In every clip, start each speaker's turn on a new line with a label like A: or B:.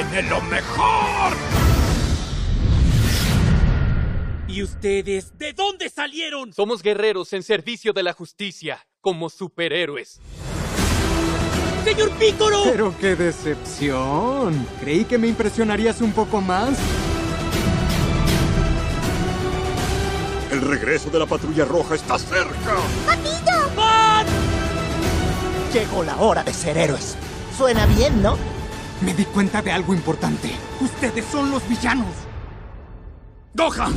A: tiene lo mejor.
B: ¿Y ustedes de dónde salieron?
C: Somos guerreros en servicio de la justicia, como superhéroes.
B: ¡Señor Pícoro!
D: Pero qué decepción. Creí que me impresionarías un poco más.
A: El regreso de la patrulla roja está cerca.
B: ¡Van!
E: Llegó la hora de ser héroes. Suena bien, ¿no?
D: Me di cuenta de algo importante. Ustedes son los villanos.
A: Gohan,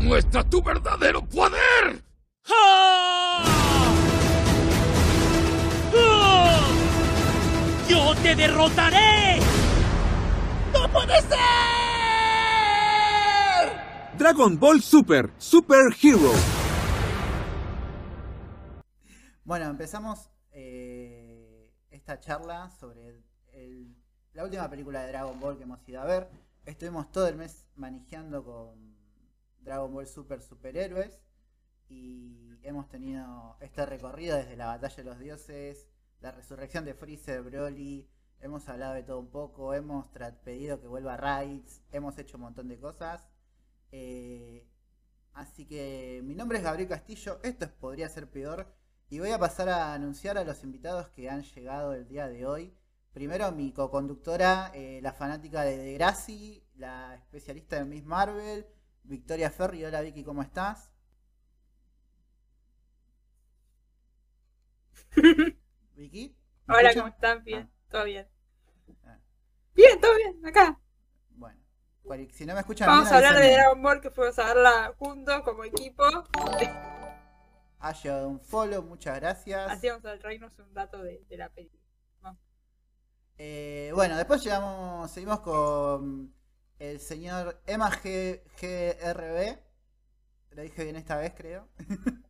A: muestra tu verdadero poder.
B: ¡Ah! ¡Ah! ¡Yo te derrotaré!
E: ¡No puede ser!
F: Dragon Ball Super, Super Hero.
G: Bueno, empezamos eh, esta charla sobre el- la última película de Dragon Ball que hemos ido a ver. Estuvimos todo el mes manejando con Dragon Ball Super Superhéroes y hemos tenido este recorrido desde la batalla de los dioses, la resurrección de Freezer, Broly, hemos hablado de todo un poco, hemos pedido que vuelva Raids, hemos hecho un montón de cosas. Eh, así que mi nombre es Gabriel Castillo, esto es podría ser peor y voy a pasar a anunciar a los invitados que han llegado el día de hoy. Primero mi co-conductora, eh, la fanática de Degrassi, la especialista de Miss Marvel, Victoria Ferri. Hola Vicky, ¿cómo estás? Vicky. ¿me
H: Hola? ¿cómo están? Bien, todo bien.
G: Ah.
H: Bien, todo bien, acá.
G: Bueno, si no me escuchan
H: Vamos
G: bien,
H: a hablar de. Dragon Ball que fuimos a verla juntos como equipo.
G: Ha llegado un follow, muchas gracias.
H: Así vamos a traernos un dato de, de la película.
G: Eh, bueno, después llegamos, seguimos con el señor Emma G- GRB. Lo dije bien esta vez, creo.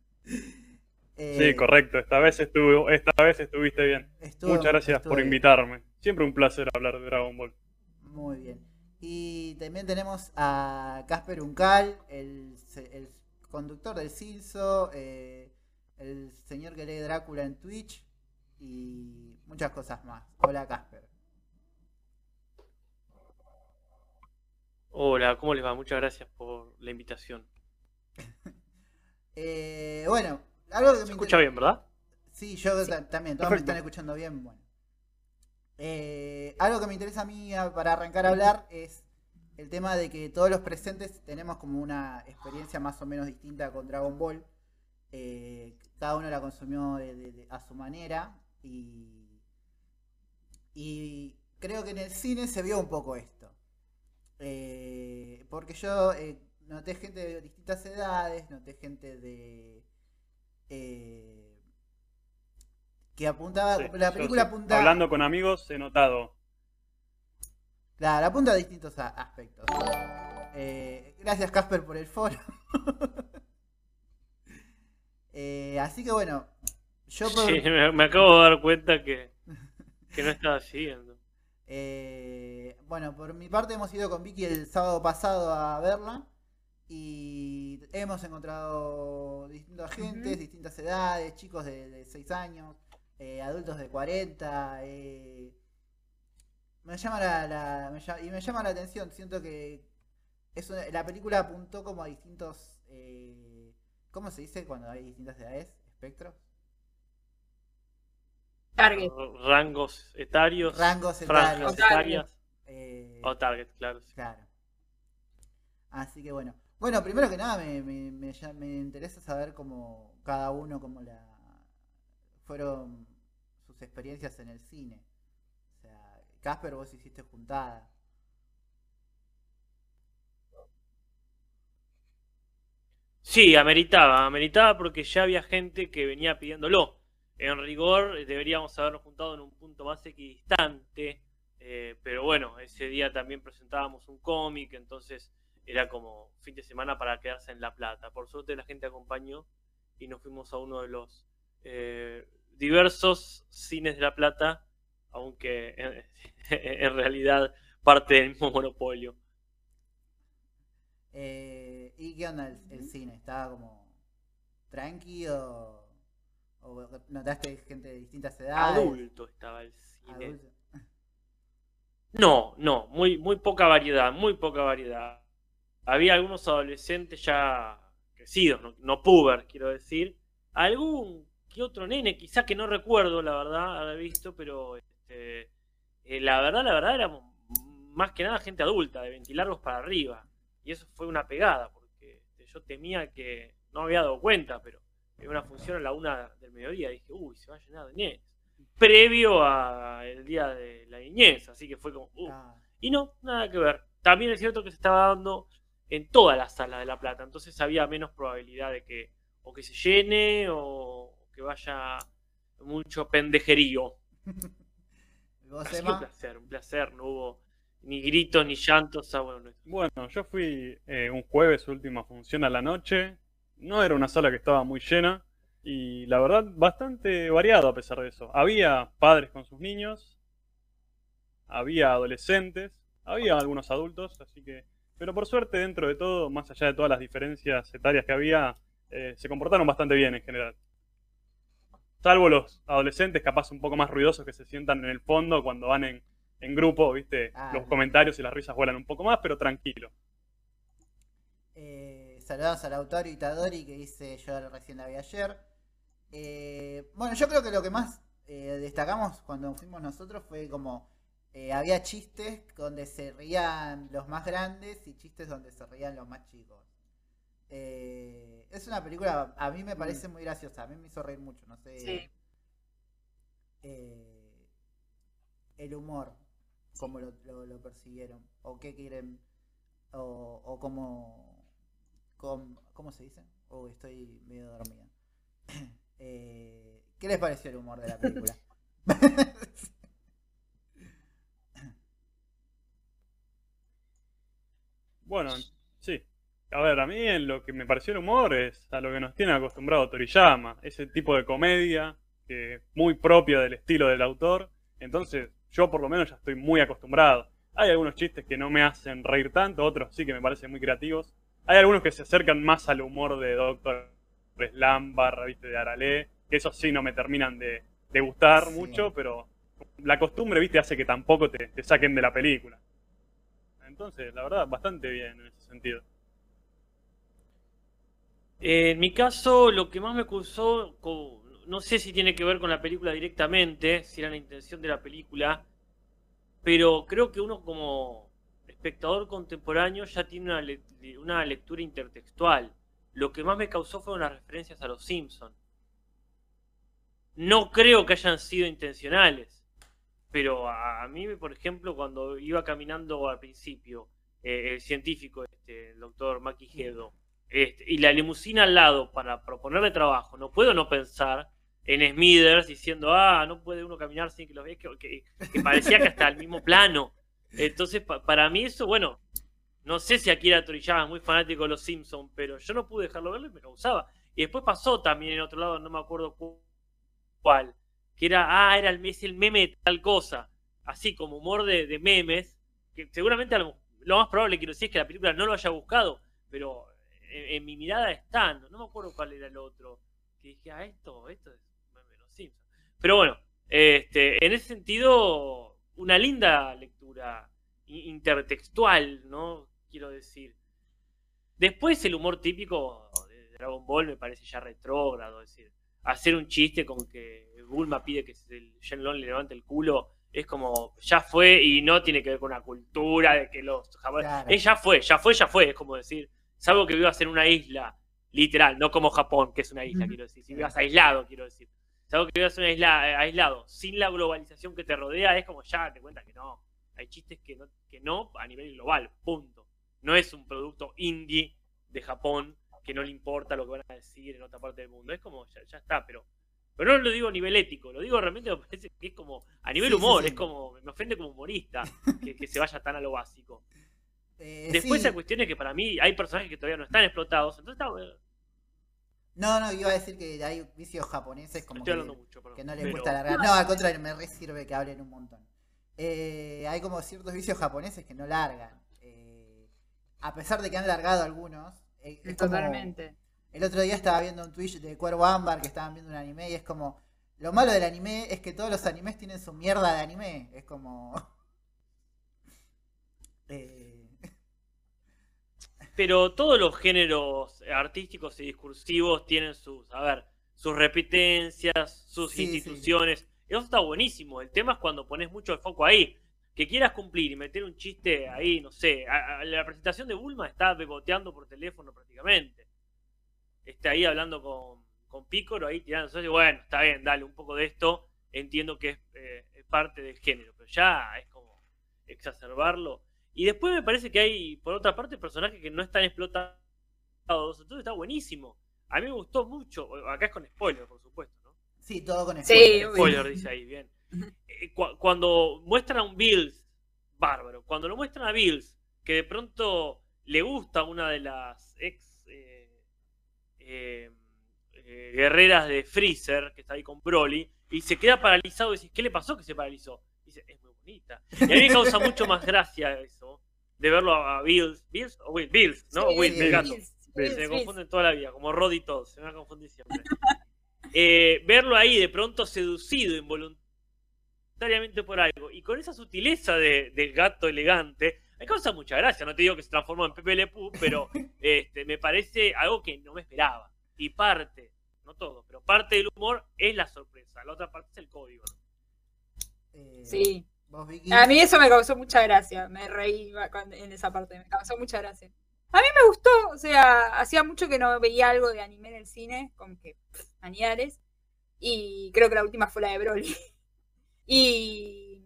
G: Eh,
I: Sí, correcto. Esta vez estuvo, esta vez estuviste bien.
G: estuvo-
I: Muchas gracias por
G: bien.
I: invitarme. Siempre un placer hablar de Dragon Ball.
G: Muy bien. Y también tenemos a Casper Uncal, el, el conductor del Cinso, eh, el señor que lee Drácula en Twitch y muchas cosas más. Hola Casper.
J: Hola, ¿cómo les va? Muchas gracias por la invitación.
G: Eh, bueno, algo que me
J: Se escucha
G: inter-
J: bien, ¿verdad?
G: Sí, yo ta- también, todos me están escuchando bien. Bueno. Eh, algo que me interesa a mí para arrancar a hablar es el tema de que todos los presentes tenemos como una experiencia más o menos distinta con Dragon Ball. Eh, cada uno la consumió de- de- de- a su manera y, y creo que en el cine se vio un poco esto. Eh, porque yo eh, noté gente de distintas edades, noté gente de... eh, que apuntaba,
I: Sí,
G: la
I: yo
G: película
I: sí.
G: apunta...
I: Hablando con amigos he notado.
G: Claro, apunta a distintos a- aspectos. Gracias Casper por el foro. Así que bueno, yo por-
J: Sí, me, me acabo de dar cuenta que, que no estaba siguiendo.
G: eh, bueno, por mi parte hemos ido con Vicky el sábado pasado a verla y hemos encontrado distintas gentes,
H: Ujú.
G: distintas edades, chicos de, de 6 años, eh, adultos de 40. eh, me llama la, la- me llama- y me llama la atención, siento que es una- la película apuntó como a distintos, eh, ¿cómo se dice cuando hay distintas edades? ¿Espectros?
H: Target.
J: Rangos etarios,
G: Rangos etarios. Eh,
J: o target, claro. sí.
G: Claro. Así que bueno. Bueno, primero que nada me, me, me, ya- me interesa saber cómo cada uno, cómo la fueron sus experiencias en el cine. O sea, Casper, vos hiciste juntada.
J: Sí, ameritaba, ameritaba porque ya había gente que venía pidiéndolo. En rigor, deberíamos habernos juntado en un punto más equidistante, eh, pero bueno, ese día también presentábamos un cómic, entonces era como fin de semana para quedarse en La Plata. Por suerte la gente acompañó y nos fuimos a uno de los eh, diversos cines de La Plata, aunque en, en realidad parte del mismo monopolio.
G: Eh, ¿Y qué onda el, el cine? ¿Estaba como tranqui o, notaste gente de distintas edades?
J: Adulto estaba el cine.
G: Adulto.
J: No, no, muy, muy poca variedad, muy poca variedad. Había algunos adolescentes ya crecidos, no, no puber, quiero decir. Algún que otro nene, quizá que no recuerdo, la verdad, haber visto, pero este, eh, la verdad, la verdad, éramos más que nada gente adulta, de ventilarlos para arriba. Y eso fue una pegada, porque este, yo temía que no había dado cuenta, pero era una función a la una del mediodía. Dije, uy, se va a llenar de niñez. Previo al día de la niñez, así que fue como, uh.
G: Ah,
J: Y no, nada que ver. También es cierto que se estaba dando en toda la sala de La Plata, entonces había menos probabilidad de que o que se llene o que vaya mucho pendejerío.
G: ¿Vos,
J: Así que un placer, un placer, no hubo ni gritos ni llantos. ah, bueno, no-
I: Bueno, yo fui eh, un jueves, última función a la noche. No era una sala que estaba muy llena. Y la verdad, bastante variado a pesar de eso. Había padres con sus niños. Había adolescentes. Había algunos adultos, así que... Pero por suerte, dentro de todo, más allá de todas las diferencias etarias que había, eh, se comportaron bastante bien en general. Salvo los adolescentes, capaz un poco más ruidosos que se sientan en el fondo cuando van en, en grupo, ¿viste?
G: Ah,
I: los comentarios y las risas vuelan un poco más, pero tranquilo.
G: Eh, saludamos al autor Itadori que dice yo recién la vi ayer. Eh, bueno, yo creo que lo que más eh, destacamos cuando fuimos nosotros fue como eh, había chistes donde se rían los más grandes y chistes donde se rían los más chicos. Eh, es una película, a mí me parece muy graciosa, a mí me hizo reír mucho, no sé.
H: Sí.
G: el humor, cómo lo, lo- lo persiguieron, o qué quieren, o, o cómo, cómo, ¿cómo se dice? Oh, estoy medio dormida. Eh, ¿Qué les pareció el humor de la película?
I: Bueno, sí. A ver, a mí en lo que me pareció el humor es a lo que nos tiene acostumbrado Toriyama, ese tipo de comedia que muy propia del estilo del autor. Entonces, yo por lo menos ya estoy muy acostumbrado. Hay algunos chistes que no me hacen reír tanto, otros sí que me parecen muy creativos. Hay algunos que se acercan más al humor de Doctor Slam barra, viste, de Arale, que esos sí no me terminan de, de gustar
G: Sí.
I: mucho, pero la costumbre, viste, hace que tampoco te, te saquen de la película. Entonces, la verdad, bastante bien en ese sentido.
J: Eh, en mi caso, lo que más me causó, co- no sé si tiene que ver con la película directamente, si era la intención de la película, pero creo que uno como espectador contemporáneo ya tiene una, le- una lectura intertextual. Lo que más me causó fueron las referencias a los Simpsons. No creo que hayan sido intencionales, pero a, a mí, por ejemplo, cuando iba caminando al principio, eh, el científico, este, el doctor Maki Hedo, este, y la limusina al lado para proponerle trabajo, no puedo no pensar en Smithers diciendo, ah, no puede uno caminar sin que lo vea, que, que- que parecía que hasta el mismo plano. Entonces, pa- para mí eso, bueno, no sé si Akira Toriyama es muy fanático de los Simpsons, pero yo no pude dejarlo verlo y me causaba. Y después pasó también en otro lado, no me acuerdo cu- cuál, que era, ah, era el, es el meme de tal cosa, así como humor de, de memes, que seguramente lo, lo más probable quiero decir es que la película no lo haya buscado, pero en, mi mirada están, no me acuerdo cuál era el otro, que dije, ah, esto, esto es meme de los Simpsons. Pero bueno, este, en ese sentido, una linda lectura intertextual, ¿no? Quiero decir. Después el humor típico de Dragon Ball me parece ya retrógrado, es decir, hacer un chiste con que Bulma pide que el Shenlong le levante el culo es como ya fue y no tiene que ver con una cultura de que los japoneses
G: Claro.
J: Eh, ya fue, ya fue, ya fue, es como decir, salvo que vivas en una isla, literal, no como Japón, que es una isla, quiero decir, si vivas aislado, quiero decir. Salvo que vivas en una isla eh, aislado, sin la globalización que te rodea, es como ya te cuenta que no. Hay chistes que no, que no a nivel global, punto. No es un producto indie de Japón que no le importa lo que van a decir en otra parte del mundo. Es como, ya, ya está, pero pero no lo digo a nivel ético, lo digo realmente me parece que es como, a nivel
G: Sí,
J: humor,
G: sí.
J: es como, me ofende como humorista que, que se vaya tan a lo básico.
G: Eh,
J: Después hay cuestiones que para mí hay personajes que todavía no están explotados, entonces está bueno.
G: No, no, iba a decir que hay vicios japoneses como
J: Estoy
G: que,
J: hablando mucho, perdón.
G: que no les
J: pero-
G: gusta largar. No, al contrario, me re sirve que hablen un montón. Eh, hay como ciertos vicios japoneses que no largan. Eh, a pesar de que han largado algunos. eh, es como-
H: Totalmente.
G: el otro día estaba viendo un Twitch de Cuervo Ámbar que estaban viendo un anime y es como. Lo malo del anime es que todos los animes tienen su mierda de anime. Es como.
J: Pero todos los géneros artísticos y discursivos tienen sus, a ver, sus repitencias, sus
G: Sí, sí.
J: Eso está buenísimo. El tema es cuando pones mucho el foco ahí. Que quieras cumplir y meter un chiste ahí, no sé. la presentación de Bulma está beboteando por teléfono prácticamente. Está ahí hablando con, con Pícoro, ahí tirando. Y bueno, está bien, dale un poco de esto. Entiendo que es, eh, es parte del género, pero ya es como exacerbarlo. Y después me parece que hay, por otra parte, personajes que no están explotados. Entonces está buenísimo. A mí me gustó mucho. Acá es con spoiler, por supuesto.
G: Sí, todo con spoiler.
J: Spoiler dice ahí, bien. Eh, cu- cuando muestran a un Bills, bárbaro. Cuando lo muestran a Bills, que de pronto le gusta una de las ex eh, eh, eh, guerreras de Freezer, que está ahí con Broly, y se queda paralizado y dices, ¿qué le pasó que se paralizó? Dice, es muy bonita. Y a mí me causa mucho más gracia eso, de verlo a, a Bills. ¿Bills o Will? Bills, ¿no?
H: Sí,
J: Will, el gato.
H: Bills,
J: Se
H: Bills,
J: me
H: Bills.
J: confunden toda la vida, como Rod y todos, se me va a confundir siempre. Eh, verlo ahí de pronto seducido involuntariamente por algo y con esa sutileza de, del gato elegante, me causa mucha gracia. No te digo que se transformó en Pepe Le Pew, pero este, me parece algo que no me esperaba. Y parte, no todo, pero parte del humor es la sorpresa, la otra parte es el código. ¿no?
G: Eh,
H: Sí.
G: Vos.
H: A mí eso me causó mucha gracia. Me reí en esa parte. Me causó mucha gracia. A mí me gustó. O sea, hacía mucho que no veía algo de anime en el cine. Como que pff, añares. Y creo que la última fue la de Broly. Y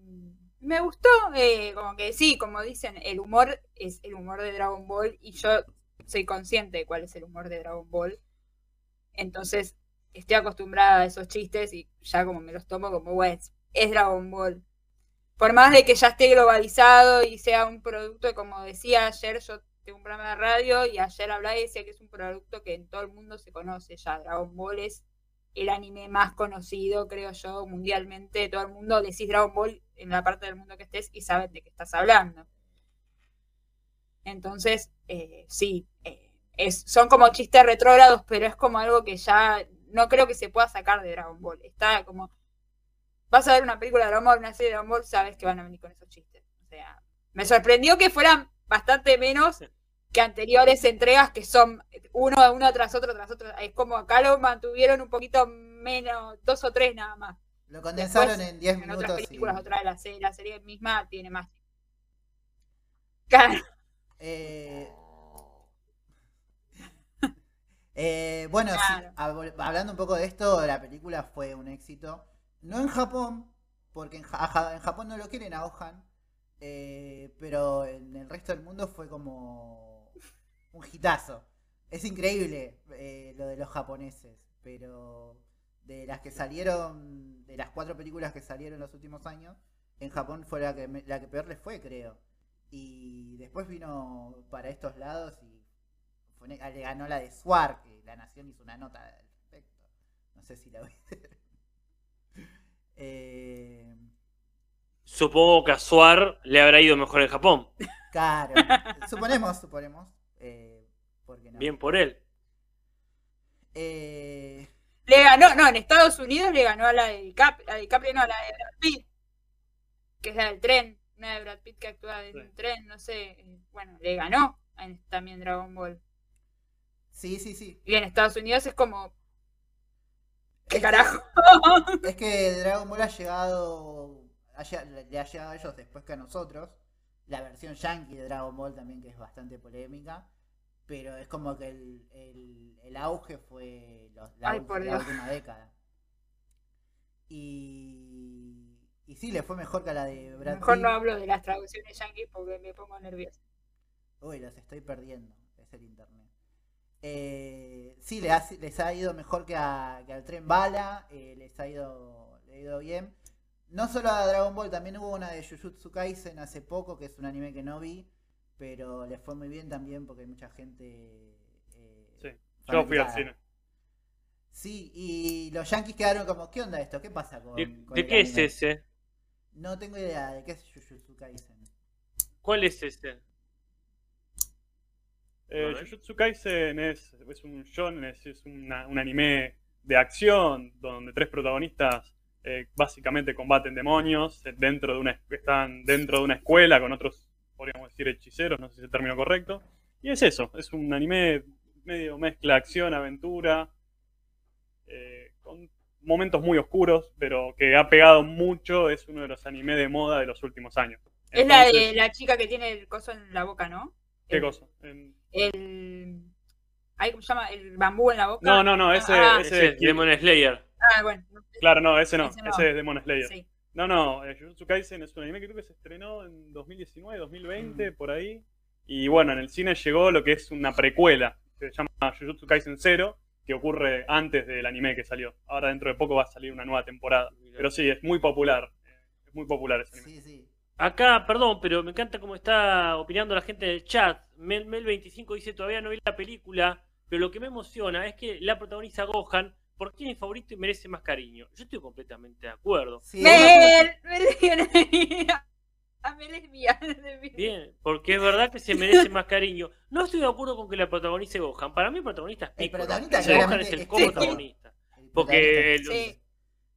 H: me gustó. eh, como que sí, como dicen, el humor es el humor de Dragon Ball. Y yo soy consciente de cuál es el humor de Dragon Ball. Entonces estoy acostumbrada a esos chistes y ya como me los tomo como, bueno, es Dragon Ball por más de que ya esté globalizado y sea un producto, como decía ayer, yo un programa de radio y ayer hablaba y decía que es un producto que en todo el mundo se conoce ya. Dragon Ball es el anime más conocido, creo yo, mundialmente. Todo el mundo decís Dragon Ball en la parte del mundo que estés y saben de qué estás hablando. Entonces, eh, sí, eh, es, son como chistes retrógrados, pero es como algo que ya no creo que se pueda sacar de Dragon Ball. Está como vas a ver una película de Dragon Ball, una serie de Dragon Ball, sabes que van a venir con esos chistes. O sea, me sorprendió que fueran bastante menos que anteriores entregas que son uno, uno tras otro, tras otro. Es como acá lo mantuvieron un poquito menos, dos o tres nada más.
G: Lo condensaron
H: Después,
G: en 10
H: En otras
G: minutos. y-
H: películas, otra de la serie, la serie misma tiene más. Claro.
G: Eh, eh, bueno, sí,
H: Claro.
G: hablando un poco de esto, la película fue un éxito. No en Japón, porque en, Ja- Ja- en Japón no lo quieren a Ohan, eh, pero en el resto del mundo fue como un hitazo. Es increíble eh, lo de los japoneses, pero de las que salieron, de las cuatro películas que salieron en los últimos años, en Japón fue la que, la que peor les fue, creo. Y después vino para estos lados y fue le ganó la de Suar, que la Nación hizo una nota al respecto. No sé si la viste. eh,
J: Supongo que a Suar le habrá ido mejor en Japón.
G: claro, suponemos, suponemos. ¿Por qué no?
J: Bien por él.
G: Eh,
H: Le ganó, no, en Estados Unidos le ganó a la de DiCaprio, a DiCaprio no, a la de Brad Pitt, que es la del tren, una de Brad Pitt que actúa en
I: Sí.
H: un tren, no sé, eh, bueno, le ganó en, también Dragon Ball.
G: sí, sí, sí.
H: Y en Estados Unidos es como, ¿qué
G: Es que-
H: carajo?
G: Es que Dragon Ball ha llegado, ha le ha llegado a ellos después que a nosotros. La versión yankee de Dragon Ball también que es bastante polémica. Pero es como que el, el- el auge fue los- la,
H: Ay,
G: la última década. Y, y sí, le fue mejor que a la de Brad
H: Mejor
G: Pitt.
H: no hablo de las traducciones yankees porque me pongo nerviosa.
G: Uy, los estoy perdiendo. Es el internet. Eh, sí, le ha- les ha ido mejor que, a- que al tren bala. eh, les ha ido, le ha ido bien. No solo a Dragon Ball, también hubo una de Jujutsu Kaisen hace poco, que es un anime que no vi. Pero les fue muy bien también porque hay mucha gente. eh,
I: Sí, Yo fui al cine.
G: Sí, y los yankees quedaron como, ¿qué onda esto? ¿Qué pasa con,
J: ¿De,
G: con
J: de
G: el
J: qué es
G: anime?".
J: ese?
G: No tengo idea de qué es Jujutsu Kaisen.
J: ¿Cuál es ese?
I: Eh. Jujutsu Kaisen es, es un shonen, es, es una- un anime de acción donde tres protagonistas eh, básicamente combaten demonios eh, dentro de una es- están dentro de una escuela con otros podríamos decir hechiceros, no sé si es el término correcto. Y es eso, es un anime medio mezcla acción, aventura, eh, con momentos muy oscuros, pero que ha pegado mucho, es uno de los animes de moda de los últimos años.
H: Es la de la chica que tiene el coso en la boca, ¿no?
I: ¿Qué
H: El-?
I: En-
H: El. ahí, ¿Cómo se llama? El bambú en la boca.
I: No, no, no, ese,
H: Ah,
I: ese
J: Ese es Demon Slayer.
H: ah, bueno.
I: Claro, no, ese no,
H: Ese no.
I: ese es Demon Slayer.
H: Sí.
I: No, no, eh, Jujutsu Kaisen es un anime que creo que se estrenó en 2019, 2020, por ahí. Y bueno, en el cine llegó lo que es una precuela, que se llama Jujutsu Kaisen 0, que ocurre antes del anime que salió. Ahora dentro de poco va a salir una nueva temporada. Pero sí, es muy popular. eh, Es muy popular ese anime.
G: Sí, sí.
J: Acá, perdón, pero me encanta cómo está opinando la gente del chat. Mel, Mel25 dice, todavía no vi la película, pero lo que me emociona es que la protagoniza Gohan porque es mi favorito y merece más cariño. Yo estoy completamente de acuerdo.
G: Sí,
H: Mel, Mel es mía.
J: Bien, porque es verdad que se merece más cariño. No estoy de acuerdo con que la protagonice Gohan. Para mí el protagonista es
G: El
J: Piccolo.
G: protagonista
J: Gohan es el co-protagonista.
G: el
J: Porque el.
H: Sí.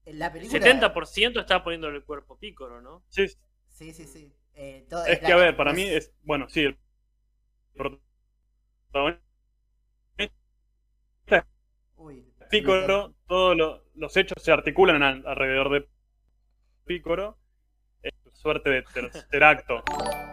G: La
J: el
G: película.
J: 70% está poniéndole el cuerpo Piccolo, ¿no?
I: Sí,
G: Sí, sí, sí. Eh, todo-
I: es
G: la-
I: que a ver, para mí es. Bueno, sí, el protagonista Piccolo, todos lo- los hechos se articulan al- alrededor de Piccolo. Es suerte de tercer acto.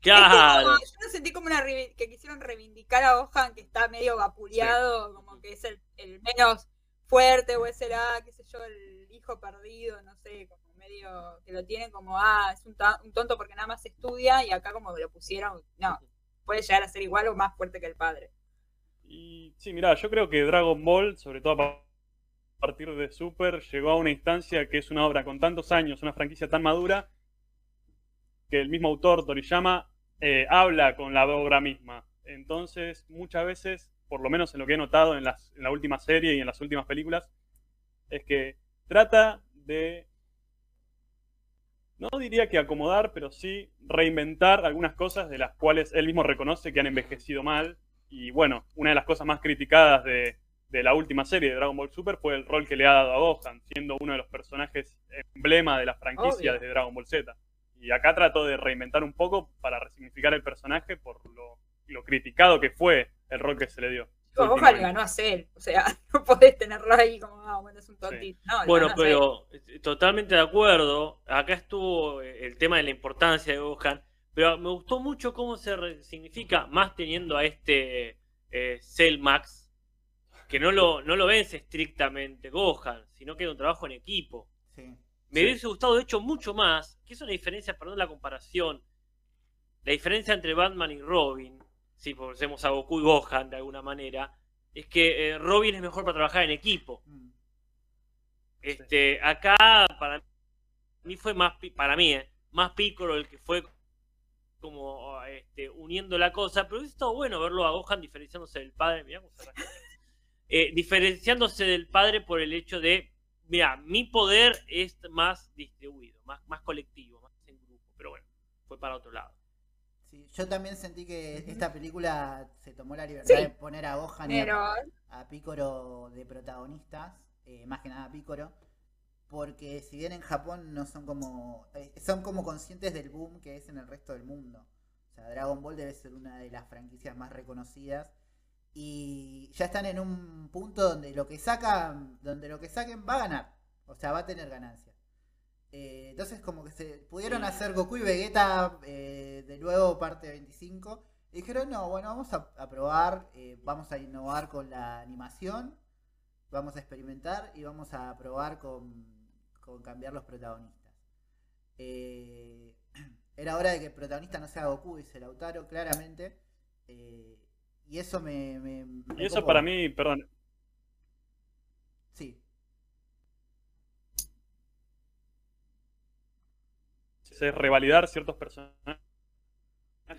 H: Es
J: Claro.
H: yo lo sentí como una revi- que quisieron reivindicar a Gohan que está medio vapuleado, como que es el, el menos fuerte o es el, ah, qué sé yo, el hijo perdido, no sé, como medio que lo tienen como, ah, es un, un tonto porque nada más estudia y acá como que lo pusieron, no, puede llegar a ser igual o más fuerte que el padre.
I: Y sí, mira, yo creo que Dragon Ball, sobre todo a pa- partir de Super, llegó a una instancia que es una obra con tantos años, una franquicia tan madura, que el mismo autor, Toriyama, eh, habla con la obra misma. Entonces, muchas veces, por lo menos en lo que he notado en, las- en la última serie y en las últimas películas, es que trata de, no diría que acomodar, pero sí reinventar algunas cosas de las cuales él mismo reconoce que han envejecido mal. Y bueno, una de las cosas más criticadas de, de la última serie de Dragon Ball Super fue el rol que le ha dado a Gohan, siendo uno de los personajes emblema de la franquicia
H: Obvio.
I: desde Dragon Ball Z. Y acá trató de reinventar un poco para resignificar el personaje por lo, lo criticado que fue el rol que se le dio.
H: Digo, Gohan le ganó a Cell, o sea, no podés tenerlo ahí como, ah, bueno, es un tontito. No, le
J: Bueno, pero totalmente de acuerdo. Acá estuvo eh, el tema de la importancia de Gohan, pero me gustó mucho cómo se significa, más teniendo a este eh, Cell Max, que no lo, no lo vence estrictamente Gohan, sino que es un trabajo en equipo.
G: Sí.
J: Me
I: Sí.
J: hubiese gustado, de hecho, mucho más, que es una diferencia, perdón la comparación, la diferencia entre Batman y Robin, si ponemos a Goku y Gohan de alguna manera, es que eh, Robin es mejor para trabajar en equipo.
G: Mm.
J: Este, acá para mí fue más, pi- para mí, eh, más Piccolo el que fue como este, uniendo la cosa, pero hubiese estado bueno verlo a Gohan diferenciándose del padre, mirá cómo se. Eh, diferenciándose del padre por el hecho de, mira, mi poder es más distribuido, más, más colectivo, más en grupo, pero bueno, fue para otro lado.
G: Sí, yo también sentí que esta película se tomó la libertad
H: Sí.
G: de poner a Gohan y a-
H: Pero
G: a Picoro de protagonistas, eh, más que nada a Picoro, porque si bien en Japón no son como eh, son como conscientes del boom que es en el resto del mundo. O sea, Dragon Ball debe ser una de las franquicias más reconocidas y ya están en un punto donde lo que sacan, donde lo que saquen va a ganar, o sea, va a tener ganancias. Eh, entonces como que se pudieron hacer Goku y Vegeta eh, de nuevo parte 25 y dijeron, no, bueno, vamos a, a probar, eh, vamos a innovar con la animación, vamos a experimentar y vamos a probar con, con cambiar los protagonistas. Eh, era hora de que el protagonista no sea Goku, dice Lautaro, claramente. eh, y eso me... me- me
I: Y eso para mí, perdón,
G: Sí,
I: es revalidar ciertos personajes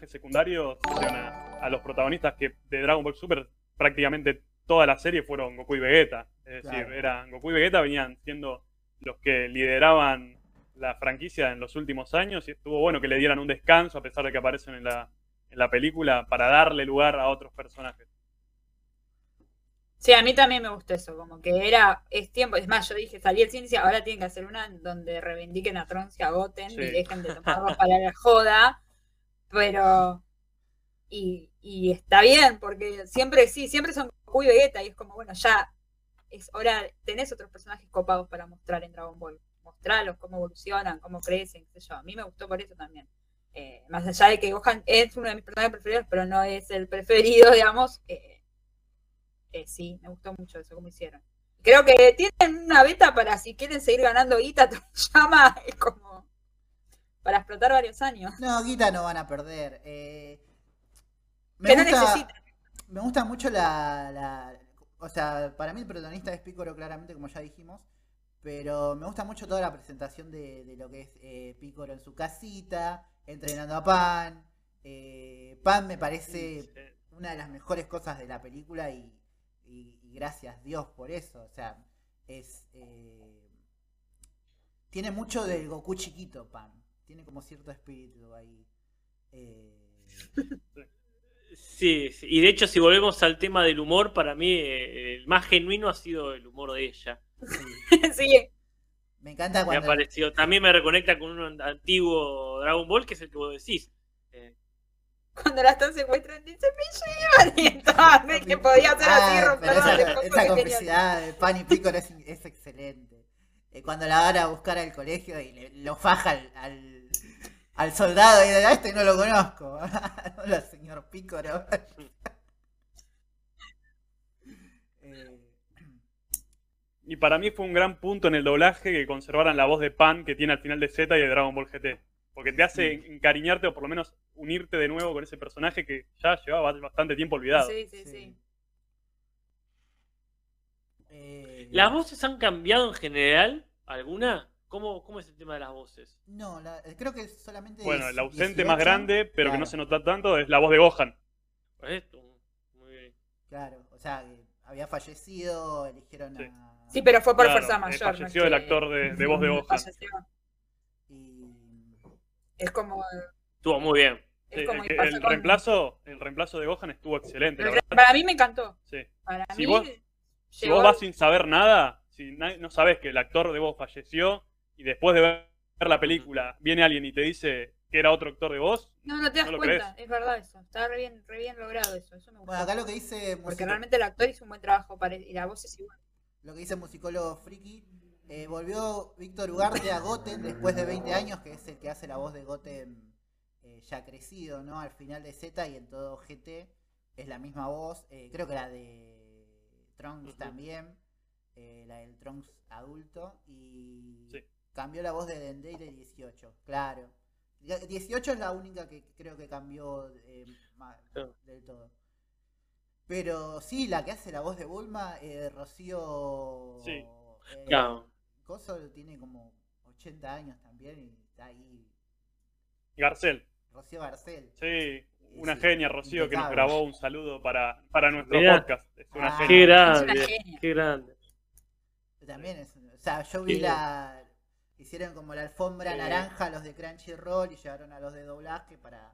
I: secundarios a, a los protagonistas que de Dragon Ball Super prácticamente toda la serie fueron Goku y Vegeta. Es decir,
G: Claro.
I: eran Goku y Vegeta venían siendo los que lideraban la franquicia en los últimos años y estuvo bueno que le dieran un descanso a pesar de que aparecen en la, en la película para darle lugar a otros personajes.
H: Sí, a mí también me gustó eso, como que era, es tiempo, es más, yo dije, salí el cine y decía, ahora tienen que hacer una donde reivindiquen a Tron, se agoten
I: Sí.
H: y dejen de tomarlo para la joda, pero, y, y está bien, porque siempre, sí, siempre son Goku y Vegeta, y es como, bueno, ya, es hora, tenés otros personajes copados para mostrar en Dragon Ball, mostrarlos, cómo evolucionan, cómo crecen, qué sé yo, a mí me gustó por eso también. Eh, más allá de que Gohan es uno de mis personajes preferidos, pero no es el preferido, digamos, eh, eh, sí, me gustó mucho eso, como hicieron. Creo que tienen una beta para si quieren seguir ganando guita, llama es como para explotar varios años.
G: No, Guita no van a perder. Eh,
H: Que no necesitan.
G: Me gusta mucho la, la- O sea, para mí el protagonista es Piccolo, claramente, como ya dijimos. Pero me gusta mucho toda la presentación de, de lo que es eh, Piccolo en su casita, entrenando a Pan. Eh, Pan me parece una de las mejores cosas de la película y, y- y gracias Dios por eso. O sea, es. eh, tiene mucho del Goku chiquito, Pan. Tiene como cierto espíritu ahí. Eh,
J: Sí, sí, y de hecho, si volvemos al tema del humor, para mí eh, el más genuino ha sido el humor de ella.
H: sí,
G: me encanta
J: Me ha
G: cuando.
J: parecido. También me reconecta con un antiguo Dragon Ball, que es el que vos decís. Eh,
H: cuando la están secuestrando dice me llevan y entonces que podía hacer así
G: Ah,
H: romper
G: esa, esa complicidad de Pan y Piccolo es, es excelente. Eh, cuando la van a buscar al colegio y le- lo faja al, al, al soldado y de "Ah, este no lo conozco. Hola, señor Piccolo. Eh,
I: Y para mí fue un gran punto en el doblaje que conservaran la voz de Pan que tiene al final de Z y de Dragon Ball GT. Porque te hace encariñarte o por lo menos unirte de nuevo con ese personaje que ya llevaba bastante tiempo olvidado.
H: Sí, sí, sí.
G: eh,
J: ¿Las voces han cambiado en general? ¿Alguna? ¿Cómo, cómo es el tema de las voces?
G: no, la- eh, creo que solamente.
I: Bueno, el ausente
G: 18,
I: más grande, pero que no se nota tanto, es la voz de Gohan.
J: Esto, muy bien.
G: Claro, o sea, que había fallecido, eligieron
I: Sí.
G: a.
H: Sí, pero fue por
I: Claro,
H: fuerza
I: eh,
H: mayor. no
I: falleció el
H: que-
I: actor de, de voz de Gohan.
H: falleció.
G: Y.
H: Es como.
J: Estuvo muy bien.
I: Sí,
H: como
I: el,
H: con-
I: reemplazo, el reemplazo de Gohan estuvo excelente, la verdad.
H: Para mí me encantó.
I: Sí.
H: Para
I: Si
H: mí.
I: vos- Si vos vas sin saber nada, si no sabes que el actor de voz falleció y después de ver la película viene alguien y te dice que era otro actor de voz,
H: No, no te das
I: no
H: cuenta, es verdad eso. Está re bien, re bien logrado eso. Eso me gustó.
G: Bueno, acá lo que dice.
H: Porque realmente el actor hizo un buen trabajo para... y la voz es igual.
G: Lo que dice musicólogo Friki. eh, volvió Víctor Ugarte a Goten después de 20 años, que es el que hace la voz de Goten eh, ya crecido, ¿no? Al final de Z y en todo GT es la misma voz. eh, creo que la de Trunks también. eh, la del Trunks adulto. Y
I: Sí.
G: Cambió la voz de Dendey de 18, claro. Ya- 18 es la única que creo que cambió eh, del todo. Pero sí, la que hace la voz de Bulma, eh, Rocío.
I: Sí.
G: eh,
J: Claro.
G: Coso tiene como 80 años también y está ahí.
I: Garcel.
G: Rocío Garcel.
I: Sí, una
G: Sí,
I: genia, Rocío, que nos grabó un saludo para, para nuestro
J: Mirá.
I: podcast. Es una
G: Ah.
I: genia.
J: Qué
H: Es
J: grande,
H: una genia.
J: qué grande.
G: También es. O sea, yo vi
J: Sí.
G: la. Hicieron como la alfombra
J: Sí.
G: naranja los de Crunchyroll y llevaron a los de doblaje para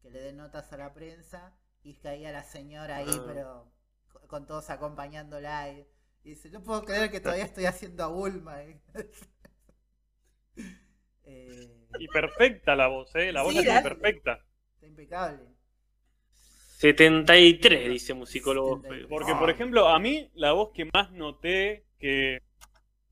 G: que le den notas a la prensa. Y caía la señora ahí,
J: Ah.
G: pero co- con todos acompañándola. Y, y dice: No puedo creer que todavía estoy haciendo a Bulma. eh".
I: Y perfecta la voz, ¿eh? La voz
H: Sí,
I: la tiene
H: la-
I: perfecta.
G: está impecable.
J: 73, dice musicólogo.
G: 73.
I: Porque, por ejemplo, a mí la voz que más noté que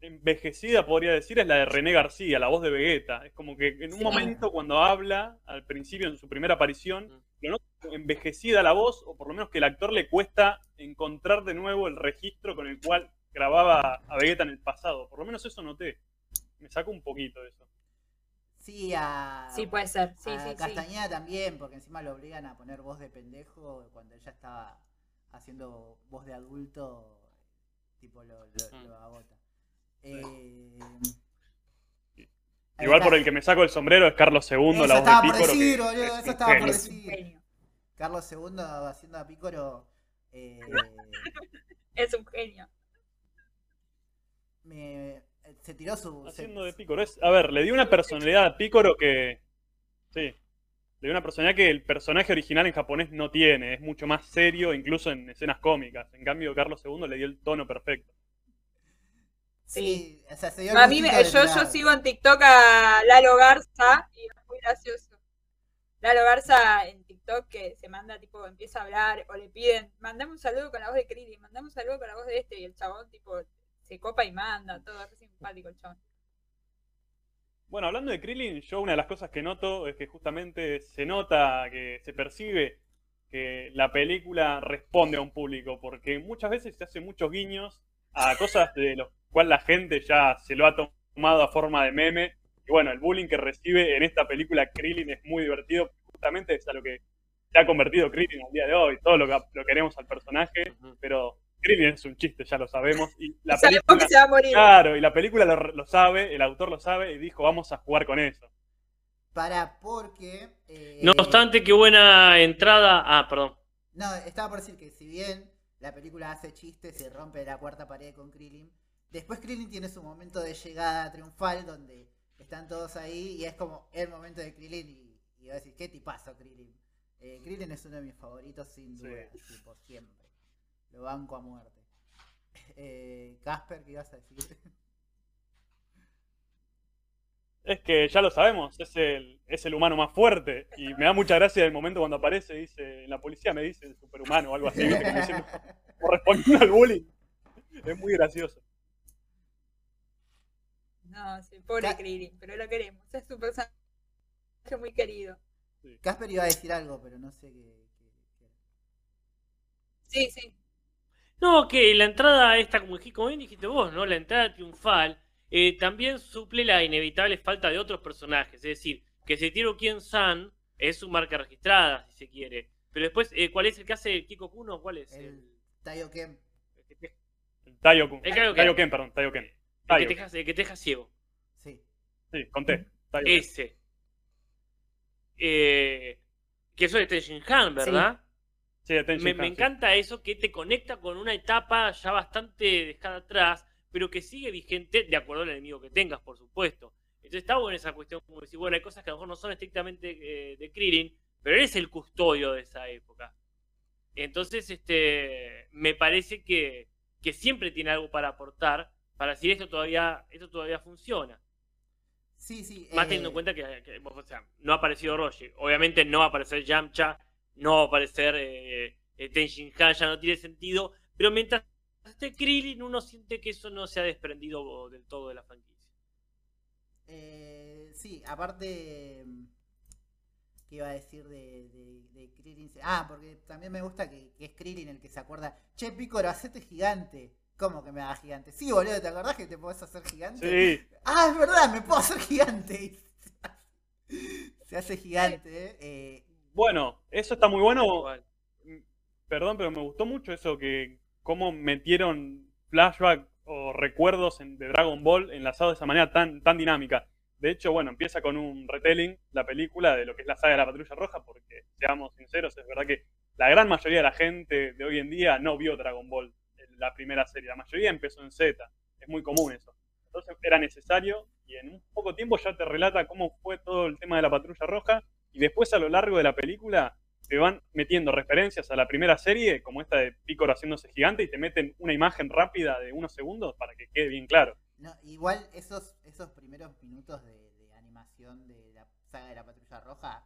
I: envejecida, podría decir, es la de René García, la voz de Vegeta. Es como que en un
H: Sí.
I: momento cuando habla, al principio, en su primera aparición, lo noto envejecida la voz, o por lo menos que el actor le cuesta encontrar de nuevo el registro con el cual grababa a Vegeta en el pasado. Por lo menos eso noté. Me saco un poquito de eso.
G: Sí, a.
H: Sí, puede ser. Sí,
G: a
H: sí, sí.
G: Castañeda también, porque encima lo obligan a poner voz de pendejo cuando ella estaba haciendo voz de adulto, tipo lo, lo,
J: Mm.
G: lo agota. Eh,
I: Igual por el que me saco el sombrero es Carlos II,
G: Eso
I: la voz
G: estaba
I: de
G: por
I: Pícoro.
G: decir,
I: que
G: boludo, estaba por decir. Carlos II haciendo a Pícoro. eh,
H: Es un genio.
G: me- se tiró su.
I: Haciendo de Pícoro. Es, a ver, le dio una personalidad a Pícoro que. Sí. le dio una personalidad que el personaje original en japonés no tiene. Es mucho más serio, incluso en escenas cómicas. En cambio, Carlos II le dio el tono perfecto.
G: Sí, o sea, se dio
H: A mí, me- yo, yo sigo en TikTok a Lalo Garza y es muy gracioso. Lalo Garza en TikTok que se manda, tipo, empieza a hablar o le piden, mandame un saludo con la voz de Krillin, mandame un saludo con la voz de este y el chabón, tipo, se copa y manda, todo, es simpático el chabón.
I: Bueno, hablando de Krillin, yo una de las cosas que noto es que justamente se nota, que se percibe que la película responde a un público, porque muchas veces se hacen muchos guiños a cosas de los cuales la gente ya se lo ha tomado a forma de meme. Y bueno, el bullying que recibe en esta película Krillin es muy divertido, justamente es a lo que se ha convertido Krillin al día de hoy, todo lo que lo queremos al personaje, pero Krillin es un chiste, ya lo sabemos. Y la
H: Sabemos
I: película,
H: que se va a morir.
I: Claro, y la película lo, lo sabe, el autor lo sabe y dijo, vamos a jugar con eso.
G: Para, porque. eh,
J: No obstante, qué buena entrada. Ah, perdón.
G: No, estaba por decir que si bien la película hace chistes, se rompe la cuarta pared con Krillin, después Krillin tiene su momento de llegada triunfal donde están todos ahí y es como el momento de Krillin y, y va a decir, ¿qué tipazo Krillin? Eh, Krillin es uno de mis favoritos sin
I: Sí.
G: duda, así, por siempre. Lo banco a muerte. Eh, Casper, ¿qué ibas a decir?
I: Es que ya lo sabemos, es el, es el humano más fuerte. Y me da mucha gracia el momento cuando aparece, dice, en la policía me dice el superhumano o algo así, ¿viste? como, diciendo- como respondiendo al bullying. Es muy gracioso.
H: No, sí, pobre
G: Ca-
H: Krillin, pero lo queremos, es un personaje muy querido.
G: Casper iba a decir algo, pero no sé qué.
H: Sí, sí.
J: No, que la entrada esta, como como bien dijiste vos, ¿no? La entrada triunfal eh, también suple la inevitable falta de otros personajes. Es decir, que Setiro Kien San es su marca registrada, si se quiere. Pero después, eh, ¿cuál es el que hace Kiko Kuno? ¿Cuál es?
G: El Ken.
J: El,
I: El Taio Kun.
J: El Taio Ken.
I: Ken, perdón, Taio Ken.
J: El que te el que te deja ciego.
G: Sí.
I: Sí, conté.
J: Ese. Eh, que eso es de Tenshin Han, ¿verdad?
I: Sí, Tenshin
J: Me,
I: Han,
J: me
I: sí.
J: encanta eso que te conecta con una etapa ya bastante dejada atrás, pero que sigue vigente de acuerdo al enemigo que tengas, por supuesto. Entonces está buena esa cuestión, como decir, bueno, hay cosas que a lo mejor no son estrictamente eh, de Krillin, pero él es el custodio de esa época. Entonces, este, me parece que, que siempre tiene algo para aportar, para decir esto todavía, esto todavía funciona.
G: Sí, sí.
J: Más
G: eh,
J: teniendo en cuenta que, que, o sea, no ha aparecido Roshi. Obviamente no va a aparecer Yamcha, no va a aparecer eh, eh, Tenshin Han, ya no tiene sentido. Pero mientras esté Krillin, uno siente que eso no se ha desprendido del todo de la franquicia.
G: Eh, sí, aparte. ¿Qué iba a decir de, de, de Krillin? Ah, porque también me gusta que, que es Krillin el que se acuerda. Che, Picoro, hacete gigante. ¿Cómo que me haga gigante? Sí, boludo, ¿te acordás que te podés hacer gigante?
I: Sí,
G: Ah, es verdad, me puedo hacer gigante. Se hace gigante, eh.
I: bueno, eso está muy bueno. Perdón, pero me gustó mucho eso que cómo metieron flashback o recuerdos en- de Dragon Ball enlazados de esa manera tan, tan dinámica. De hecho, bueno, empieza con un retelling la película de lo que es la saga de la Patrulla Roja, porque seamos sinceros, es verdad que la gran mayoría de la gente de hoy en día no vio Dragon Ball, la primera serie. La mayoría empezó en Z. Es muy común eso. Entonces era necesario y en un poco tiempo ya te relata cómo fue todo el tema de la Patrulla Roja y después a lo largo de la película te van metiendo referencias a la primera serie, como esta de Picoro haciéndose gigante, y te meten una imagen rápida de unos segundos para que quede bien claro.
G: Igual esos, esos primeros minutos de, de animación de la saga de la Patrulla Roja,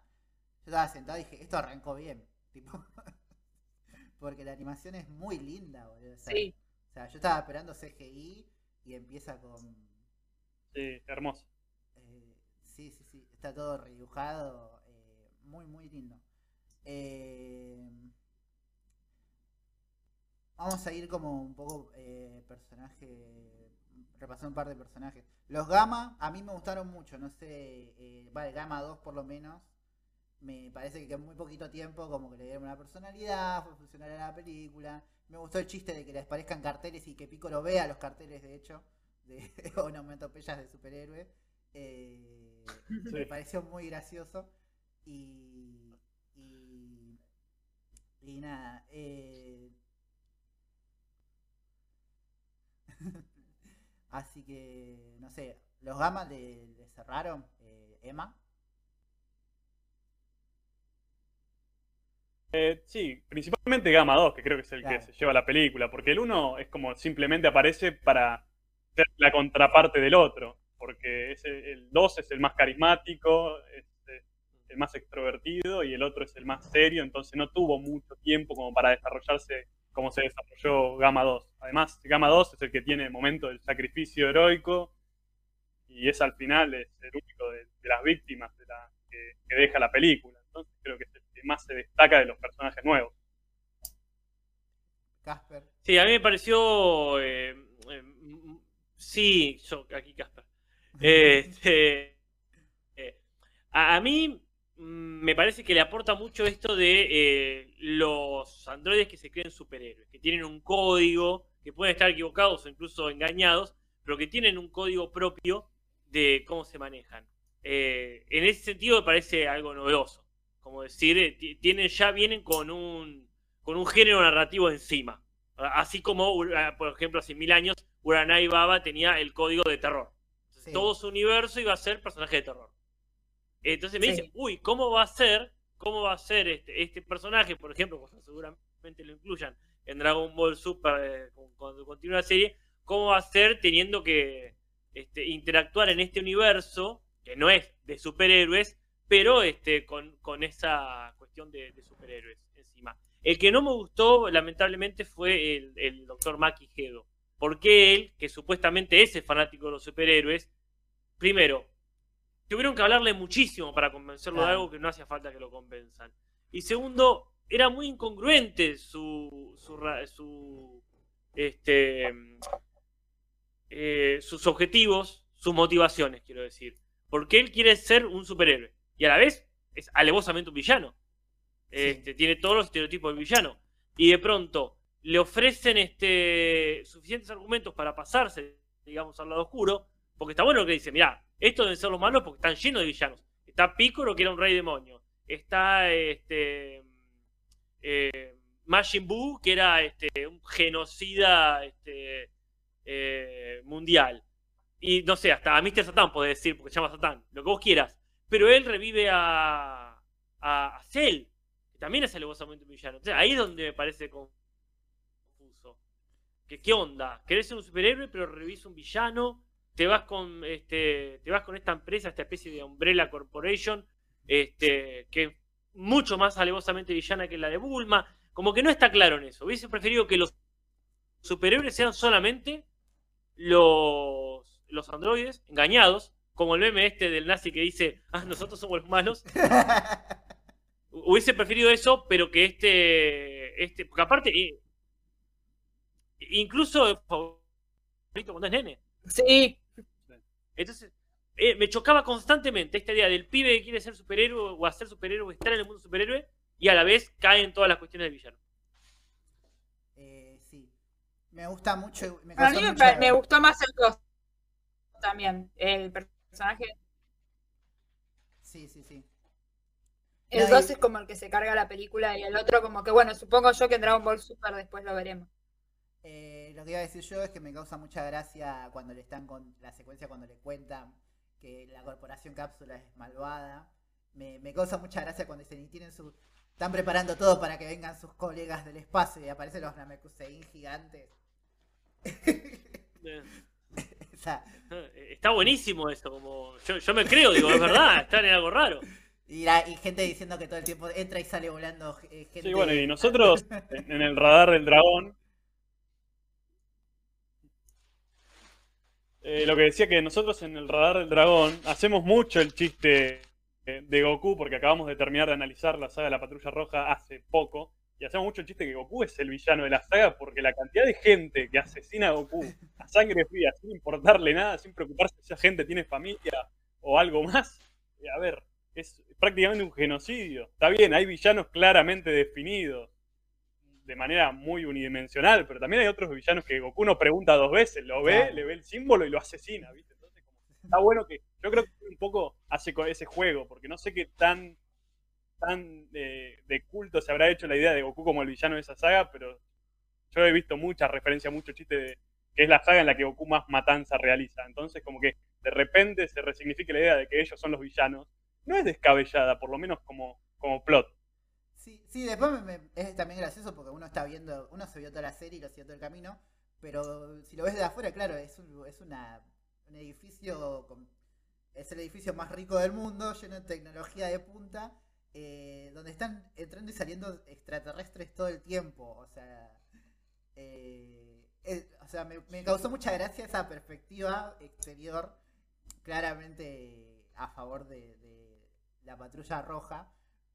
G: yo estaba sentado y dije, esto arrancó bien. Tipo, porque la animación es muy linda, boludo. O sea,
H: Sí.
G: o sea, yo estaba esperando CGI y empieza con.
I: Sí, hermoso.
G: eh, sí, sí, sí. Está todo redibujado. eh, muy, muy lindo. Eh, vamos a ir como un poco eh, personaje. Repasando un par de personajes. Los Gamma, a mí me gustaron mucho. No sé. eh, vale, Gamma 2 por lo menos. Me parece que en muy poquito tiempo como que le dieron una personalidad, fue funcionar a la película. Me gustó el chiste de que les parezcan carteles y que Piccolo vea los carteles, de hecho, de onomatopeyas de superhéroe. Eh, Me
I: Sí.
G: pareció muy gracioso. Y. Y. Y nada. eh, Así que, no sé, los gamas le, le cerraron. eh, Emma.
I: Eh, sí, principalmente Gamma 2, que creo que es el
G: Claro.
I: que se lleva la película, porque el 1 es como simplemente aparece para ser la contraparte del otro, porque ese- el 2 es el más carismático, es eh, el más extrovertido y el otro es el más serio, entonces no tuvo mucho tiempo como para desarrollarse como se desarrolló Gamma 2. Además, Gamma 2 es el que tiene el momento del sacrificio heroico y es al final es el único de, de las víctimas de la, que, que deja la película. Entonces creo que es el más se destaca de los personajes nuevos.
G: Casper.
J: Sí, a mí me pareció. eh, eh, sí, yo, aquí Casper. Este, eh, a, a mí mm, me parece que le aporta mucho esto de eh, los androides que se creen superhéroes, que tienen un código, que pueden estar equivocados o incluso engañados, pero que tienen un código propio de cómo se manejan. Eh, en ese sentido me parece algo novedoso. Como decir, eh, ti- tienen ya vienen con un, con un género narrativo encima. Así como, Ura- por ejemplo, hace mil años, Uranai Baba tenía el código de terror. Entonces,
G: Sí.
J: Todo su universo iba a ser personaje de terror. Entonces me
H: Sí.
J: dicen, uy, ¿cómo va a ser? ¿Cómo va a ser este, este personaje? Por ejemplo, seguramente lo incluyan en Dragon Ball Super eh, cu- cuando continúe la serie, ¿cómo va a ser teniendo que este, interactuar en este universo, que no es de superhéroes, pero este, con, con esa cuestión de, de superhéroes encima? El que no me gustó, lamentablemente, fue el, el doctor Maki Hedo. Porque él, que supuestamente es el fanático de los superhéroes, primero, tuvieron que hablarle muchísimo para convencerlo de algo que no hacía falta que lo convenzan. Y segundo, era muy incongruente su, su, su este, eh, sus objetivos, sus motivaciones, quiero decir. Porque él quiere ser un superhéroe y a la vez es alevosamente un villano. Este, Tiene todos los estereotipos del villano. Y de pronto le ofrecen este, suficientes argumentos para pasarse, digamos, al lado oscuro. Porque está bueno lo que dice, mirá, estos deben ser los malos porque están llenos de villanos. Está Piccolo, que era un rey demonio. Está este eh, Majin Buu, que era este, un genocida este, eh, mundial. Y no sé, hasta a Mr. Satan podés decir, porque se llama Satan, lo que vos quieras. Pero él revive a, a, a Cell, que también es alevosamente un villano. O sea, ahí es donde me parece confuso. Que, ¿Qué onda? ¿Querés ser un superhéroe, pero revivís un villano? Te vas con este. Te vas con esta empresa, esta especie de Umbrella Corporation, este, que es mucho más alevosamente villana que la de Bulma. Como que no está claro en eso. Hubiese preferido que los superhéroes sean solamente los, los androides engañados, como el meme este del nazi que dice, ah, nosotros somos los malos. Hubiese preferido eso, pero que este, este porque aparte, eh, incluso es favorito cuando es nene.
H: Sí,
J: Entonces, eh, me chocaba constantemente esta idea del pibe que quiere ser superhéroe o hacer superhéroe o estar en el mundo superhéroe y a la vez cae en todas las cuestiones del villano.
G: Eh, sí. Me gusta mucho. Me
H: a
G: causó
H: mí me,
G: mucha-
H: pa- me gustó más el 2 también. El personaje.
G: Sí, sí, sí.
H: El
G: No,
H: 2
G: y-
H: es como el que se carga la película y el otro como que, bueno, supongo yo que en Dragon Ball Super después lo veremos.
G: Eh, lo que iba a decir yo es que me causa mucha gracia cuando le están con la secuencia cuando le cuentan que la corporación cápsula es malvada. Me, me causa mucha gracia cuando dicen y tienen su. Están preparando todo para que vengan sus colegas del espacio y aparecen los Namekusein gigantes. Sea,
J: Está buenísimo eso, como yo, yo me creo, digo, es verdad, están en algo raro.
G: y, la- y gente diciendo que todo el tiempo entra y sale volando eh, gente.
I: Sí, bueno, y nosotros en, en el radar del dragón. eh, lo que decía que nosotros en el radar del dragón hacemos mucho el chiste eh, de Goku, porque acabamos de terminar de analizar la saga de la Patrulla Roja hace poco. Y hacemos mucho chiste que Goku es el villano de la saga porque la cantidad de gente que asesina a Goku a sangre fría, sin importarle nada, sin preocuparse si esa gente tiene familia o algo más. eh, a ver, es prácticamente un genocidio. Está bien, hay villanos claramente definidos de manera muy unidimensional, pero también hay otros villanos que Goku no pregunta dos veces, lo ve,
G: Claro.
I: le ve el símbolo y lo asesina, ¿viste? Entonces, como, está bueno que yo creo que un poco hace ese juego, porque no sé qué tan tan eh, de culto se habrá hecho la idea de Goku como el villano de esa saga, pero yo he visto muchas referencias, muchos chistes de que es la saga en la que Goku más matanza realiza. Entonces, como que de repente se resignifica la idea de que ellos son los villanos. No es descabellada, por lo menos como, como plot.
G: Sí, sí, después es también gracioso porque uno está viendo, uno se vio toda la serie y lo siguió todo el camino, pero si lo ves de afuera, claro, es un, es una, un edificio, es el edificio más rico del mundo, lleno de tecnología de punta, eh, donde están entrando y saliendo extraterrestres todo el tiempo, o sea, eh, o sea, me, me causó mucha gracia esa perspectiva exterior, claramente a favor de, de la patrulla roja,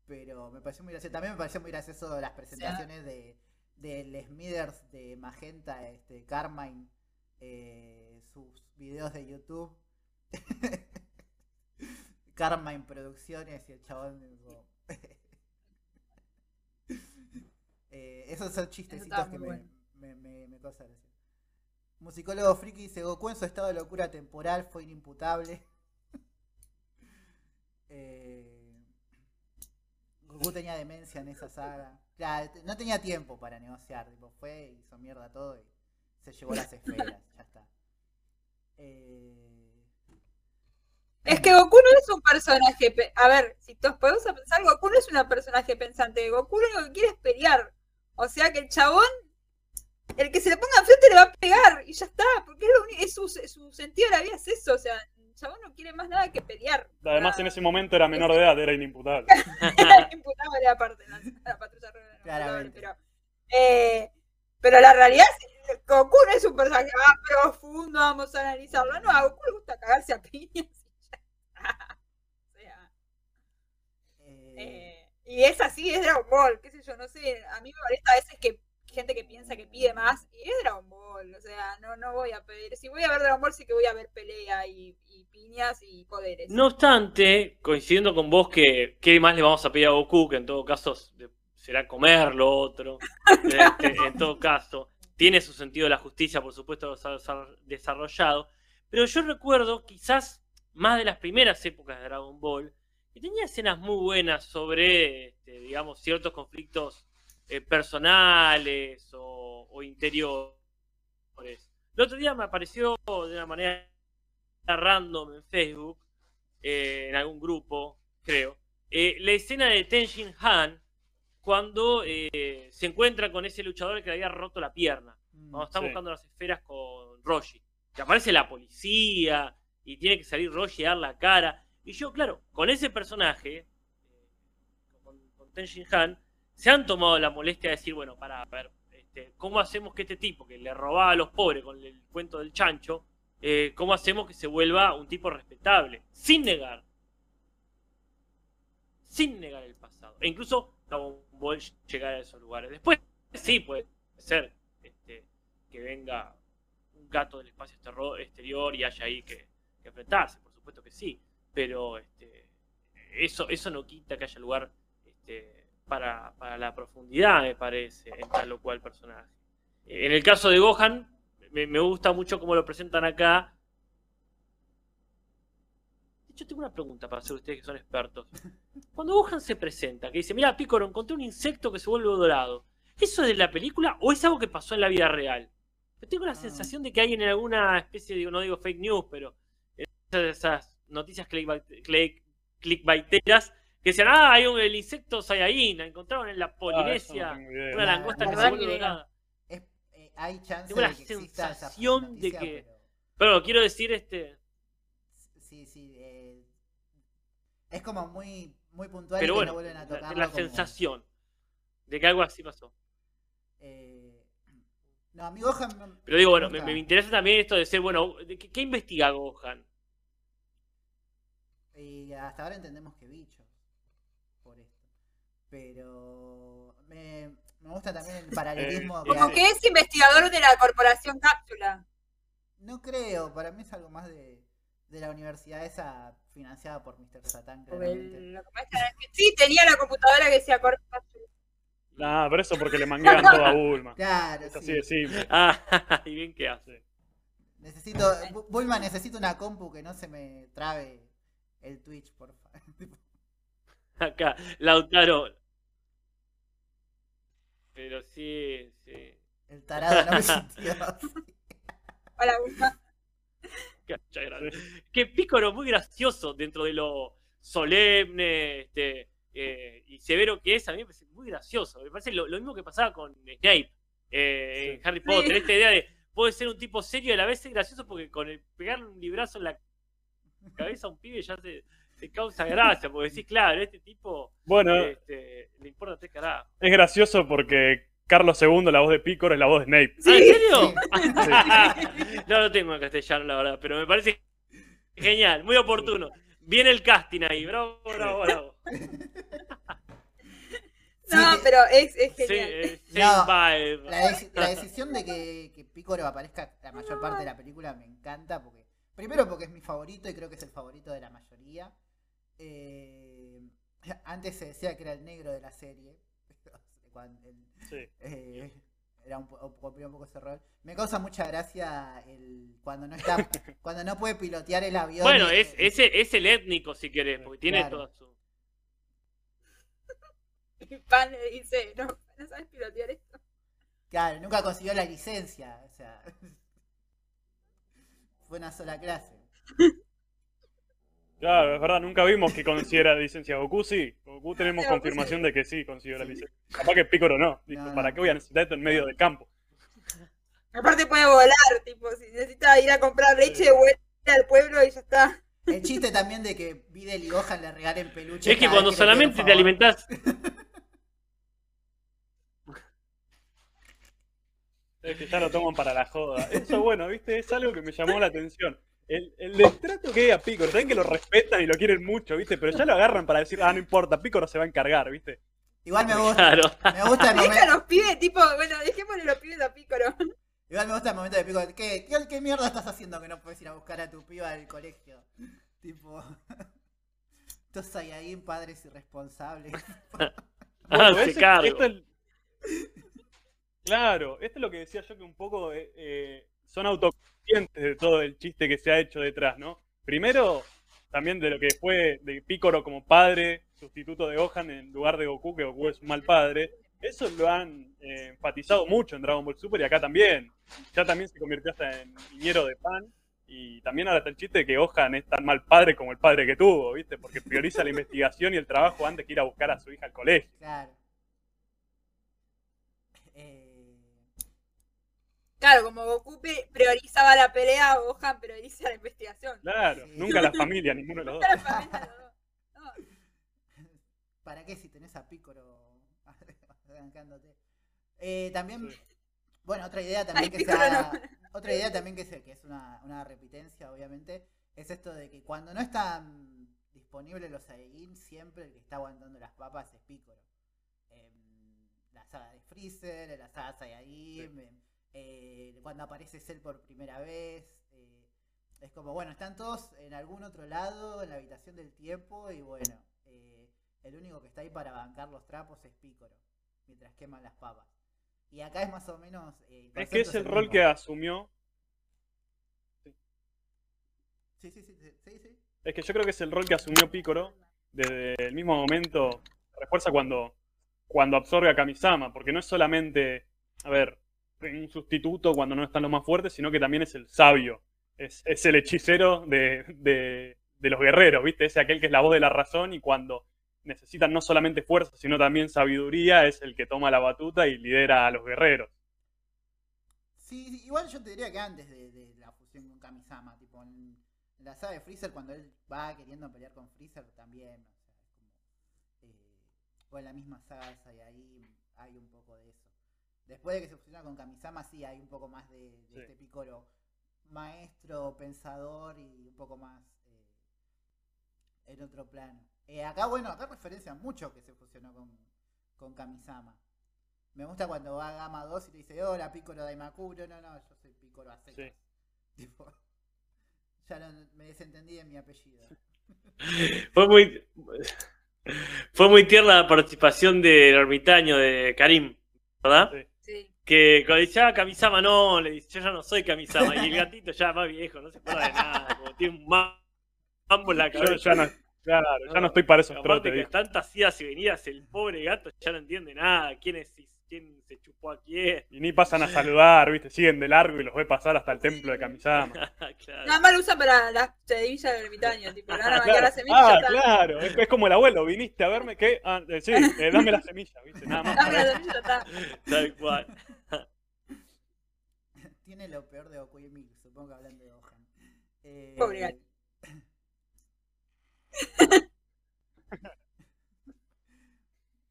G: pero me pareció muy gracioso. También me pareció muy gracioso las presentaciones de del Smithers de Magenta, este Carmine, eh, sus videos de YouTube. Carmine Producciones y el chabón. Eh, esos son chistecitos que me,
H: bueno.
G: me, me, me gracia. Musicólogo Friki dice: Goku en su estado de locura temporal fue inimputable. Eh, Goku tenía demencia en esa saga. Claro, no tenía tiempo para negociar. Tipo, fue, hizo mierda todo y se llevó las esferas. ya está. Eh,
H: Es que Goku no es un personaje. pe- A ver, si nos podemos pensar, Goku no es un personaje pensante. Goku lo único que quiere es pelear. O sea que el chabón, el que se le ponga enfrente le va a pegar y ya está. Porque es, lo uni- es su, su sentido de la vida es eso. O sea, el chabón no quiere más nada que pelear.
I: Además, en ese momento era menor de edad, era inimputable.
H: Era imputable aparte, la, la patrulla
G: Claramente.
H: pero, eh, pero la realidad es que Goku no es un personaje más profundo, vamos a analizarlo. No, a Goku le gusta cagarse a piñas. O sea,
G: eh,
H: eh, y es así, es Dragon Ball, qué sé yo, no sé, a mí me molesta a veces que gente que piensa que pide más, y es Dragon Ball, o sea, no, no voy a pedir, si voy a ver Dragon Ball sí que voy a ver pelea y, y piñas y poderes.
J: No obstante, coincidiendo con vos que qué más le vamos a pedir a Goku, que en todo caso será comer lo otro, este, en todo caso, tiene su sentido de la justicia, por supuesto, desa- desarrollado, pero yo recuerdo quizás más de las primeras épocas de Dragon Ball, que tenía escenas muy buenas sobre, este, digamos, ciertos conflictos eh, personales o, o interiores. El otro día me apareció de una manera random en Facebook, eh, en algún grupo, creo, eh, la escena de Tenshin Han cuando se encuentra con ese luchador que le había roto la pierna.
G: mm,
J: Cuando está
I: Sí.
J: buscando las esferas con Roshi. Que aparece la policía y tiene que salir Roshi a dar la cara. Y yo, claro, con ese personaje, eh, con, con Tenshin Han, se han tomado la molestia de decir, bueno, para ver, este, ¿cómo hacemos que este tipo que le robaba a los pobres con el cuento del chancho, eh, cómo hacemos que se vuelva un tipo respetable? Sin negar. Sin negar el pasado. E incluso Dragon Ball llegar a esos lugares. Después, sí, puede ser este, que venga un gato del espacio exterior y haya ahí que, que enfrentarse, por supuesto que sí. Pero este, eso, eso no quita que haya lugar este, para, para la profundidad, me parece, en tal o cual personaje. En el caso de Gohan, me, me gusta mucho cómo lo presentan acá. De hecho, tengo una pregunta para hacer ustedes que son expertos. Cuando Gohan se presenta, que dice, mira, Piccolo, encontré un insecto que se vuelve dorado. ¿Eso es de la película o es algo que pasó en la vida real? Yo tengo la
G: Ah.
J: sensación de que hay en alguna especie, de, no digo fake news, pero esas, esas noticias clickbait- click- clickbaiteras que decían, ah, hay un, el insecto Saiyajin, la encontraron en la
I: Ah, no
J: Polinesia, una
G: La-
J: langosta
G: la
J: que se
H: verdad
J: vuelve
H: que-
J: dorada.
G: es- eh, hay chance
J: Tengo la
G: de que exista esa
J: sensación de que-
G: pero-
J: Pero quiero decir, este,
G: Sí, sí. eh, es como muy, muy puntual
J: pero
G: y que
J: bueno,
G: no vuelven a
J: la,
G: tocarlo.
J: la
G: como-
J: sensación de que algo así pasó.
G: eh, no, a mí Gohan me-
J: Pero digo, bueno, me, me interesa también esto de ser, bueno, ¿de ¿qué, qué investiga Gohan?
G: Y hasta ahora entendemos que bichos. Por esto. Pero me, me gusta también el paralelismo. que
H: Como
G: hay-
H: que es investigador de la corporación Cápsula.
G: No creo, para mí es algo más de, de la universidad esa financiada por Mr. Satán,
H: el- sí, tenía la computadora que decía Corp Cápsula.
I: Nah, pero eso porque le manguean todo a Bulma.
G: Claro,
I: Es así
G: sí.
I: de simple.
J: Ah, y bien que hace.
G: Necesito, Bu- Bulma, necesito una compu que no se me trabe el Twitch, por favor.
J: Acá, Lautaro. Pero sí, sí.
G: El tarado no me sintió.
H: Hola,
J: gracias. Que Piccolo muy gracioso dentro de lo solemne, este, eh, y severo que es, a mí me parece muy gracioso. Me parece lo, lo mismo que pasaba con Snape eh, en Harry Potter. Esta idea de puede ser un tipo serio y a la vez es gracioso porque con el pegarle un librazo en la cabeza a un pibe ya te, te causa gracia. Porque decís, claro, este tipo
I: Bueno,
J: este, le importa tres carajos.
I: es gracioso porque Carlos II, la voz de Picoro, es la voz de Snape.
J: ¿Ah, ¿En serio? no lo tengo en castellano, la verdad, pero me parece genial, muy oportuno. Viene el casting ahí, bravo, bravo, bravo.
H: No, pero es, es
J: Sí,
H: genial.
G: No,
J: same vibe.
G: La, la decisión de que, que Picoro aparezca la mayor parte de la película me encanta porque primero porque es mi favorito y creo que es el favorito de la mayoría. Eh, antes se decía que era el negro de la serie. Cuando el-
I: Sí.
G: eh, era un, po- cumplía un poco ese rol. Me causa mucha gracia el cuando no está cuando no puede pilotear el avión.
J: Bueno,
G: y-
J: es, es, es el étnico si querés, porque tiene
G: Claro.
J: toda su.
H: Pan le dice, no, no sabes pilotear esto.
G: Claro, nunca consiguió la licencia. O sea, fue una sola clase.
I: Claro, es verdad, nunca vimos que consiguiera la licencia. Goku sí, Goku tenemos
H: Goku
I: confirmación de que sí consiguió la licencia. Capaz que Picoro no. Dijo,
G: No, no.
I: ¿para qué voy a necesitar esto en medio del campo?
H: Aparte puede volar, tipo, si necesita ir a comprar leche, vuelve al pueblo y ya está.
G: El chiste también de que Videl y Gohan le regalen peluches.
J: Es que cuando solamente te alimentás.
I: Es que ya lo toman para la joda. Eso, bueno, viste, es algo que me llamó la atención. El, el destrato que hay a Picoro, saben que lo respetan y lo quieren mucho, viste, pero ya lo agarran para decir, ah, no importa, Picoro se va a encargar, viste.
G: Igual me gusta,
J: Claro.
G: me gusta el momento.
H: los pibes, tipo, bueno, dejémosle los pibes a Pícoro.
G: Igual me gusta el momento de Pico. ¿Qué, qué, qué mierda estás haciendo que no puedes ir a buscar a tu piba del colegio? Tipo. Estos Saiyajin padres irresponsables.
J: Ah,
I: Bueno,
J: se cargo.
I: esto es- Claro, esto es lo que decía yo que un poco eh, eh, son autoconscientes de todo el chiste que se ha hecho detrás, ¿no? Primero, también de lo que fue de Picoro como padre, sustituto de Gohan en lugar de Goku, que Goku es un mal padre. Eso lo han eh, enfatizado mucho en Dragon Ball Super y acá también. Ya también se convirtió hasta en niñero de pan. Y también ahora está el chiste de que Gohan es tan mal padre como el padre que tuvo, ¿viste? Porque prioriza la investigación y el trabajo antes que ir a buscar a su hija al colegio.
G: Claro. Eh,
H: Claro, como Goku priorizaba la pelea, Gohan prioriza la investigación.
I: Claro,
G: Sí.
I: nunca la familia, ninguno de los dos.
H: La familia, los dos. No,
G: ¿Para qué si tenés a Picoro arrancándote? Eh, también, bueno, otra idea también
H: Ay,
G: que se
H: Piccolo
G: ha-
H: no.
G: otra idea también que, se, que es una, una repitencia, obviamente, es esto de que cuando no están disponibles los Saiyajin, siempre el que está aguantando las papas es Piccolo. En la saga de Freezer, en la saga Saiyajin, en- eh, cuando aparece Cell por primera vez. eh, es como, bueno, están todos en algún otro lado, en la habitación del tiempo, y bueno, eh, el único que está ahí para bancar los trapos es Pícoro, mientras queman las papas. Y acá es más o menos.
I: Es que es el rol
G: mismo.
I: que asumió.
G: Sí, sí, sí, sí, sí, sí.
I: Es que yo creo que es el rol que asumió Picoro desde el mismo momento. Refuerza cuando, cuando absorbe a Kamisama, porque no es solamente, a ver, un sustituto cuando no están los más fuertes, sino que también es el sabio. Es, es el hechicero de, de, los guerreros, ¿viste? Es aquel que es la voz de la razón y cuando necesitan no solamente fuerza, sino también sabiduría, es el que toma la batuta y lidera a los guerreros.
G: Sí, igual yo te diría que antes de, la fusión con Kamisama, tipo en, la saga de Freezer, cuando él va queriendo pelear con Freezer también, o sea, como. eh, o en la misma saga y ahí hay un poco de eso. Después de que se fusiona con Kamisama, sí hay un poco más de, de
I: Sí.
G: este Picoro maestro, pensador y un poco más eh, en otro plano. Eh, acá, bueno, acá referencian mucho que se fusionó con, con Kamisama. Me gusta cuando va a Gama 2 y te dice, hola, Piccolo Daimakuro. No, no, yo soy Piccolo a.
I: Sí.
G: Tipo, ya no, me desentendí de mi apellido.
J: Fue muy. Fue muy tierna la participación del ermitaño de Karim, ¿verdad?
I: Sí.
J: Que cuando dice, ah, Kamisama no, le dice, yo ya no soy Kamisama. Y el gatito ya más viejo, no se acuerda de nada, como tiene un ma- mambo en la
I: Yo
J: cabeza.
I: ya no, claro, ya no estoy para esos
J: Aparte
I: trotes.
J: que tantas idas y venidas, el pobre gato ya no entiende nada. ¿Quién es quién se chupó a quién.
I: Y ni pasan a saludar, ¿viste? Siguen de largo y los ve pasar hasta el templo de Kamisama.
J: Claro.
H: Nada más lo usan para las semillas del ermitaño, tipo, van a
I: Ah, claro,
H: las semillas.
I: Ah,
H: ya está.
I: claro. Es, es como el abuelo. Viniste a verme que. Ah, eh, sí, eh, dame la semilla, ¿viste? Nada más.
H: Dame las semillas, ya está.
J: Tal cual.
G: Tiene lo peor de Goku y Milk, supongo que hablando de Gohan. Eh,
H: Pobre.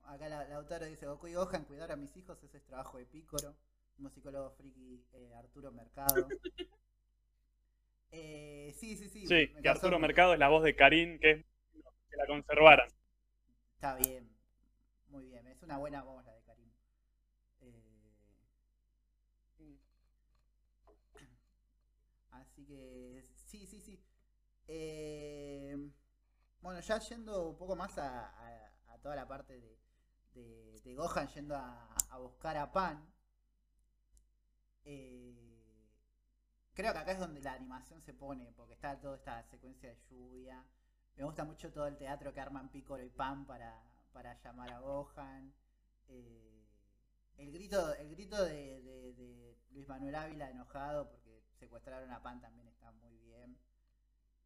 G: Acá la, la autora dice, Goku y Gohan, cuidar a mis hijos, ese es trabajo de Pícoro. Musicólogo friki eh, Arturo Mercado. Eh, sí, sí, sí.
I: Sí, que Arturo Mercado es la voz de Karin, que es que la conservaran.
G: Está bien. Muy bien. Es una buena voz la de Karim. Eh, Así que sí, sí, sí. Eh, bueno, ya yendo un poco más a, a- toda la parte de, de, Gohan yendo a, a buscar a Pan. eh, creo que acá es donde la animación se pone, porque está toda esta secuencia de lluvia. Me gusta mucho todo el teatro que arman Piccolo y Pan para, para llamar a Gohan. Eh, el grito, el grito de, de- de Luis Manuel Ávila enojado porque secuestraron a Pan también está muy bien.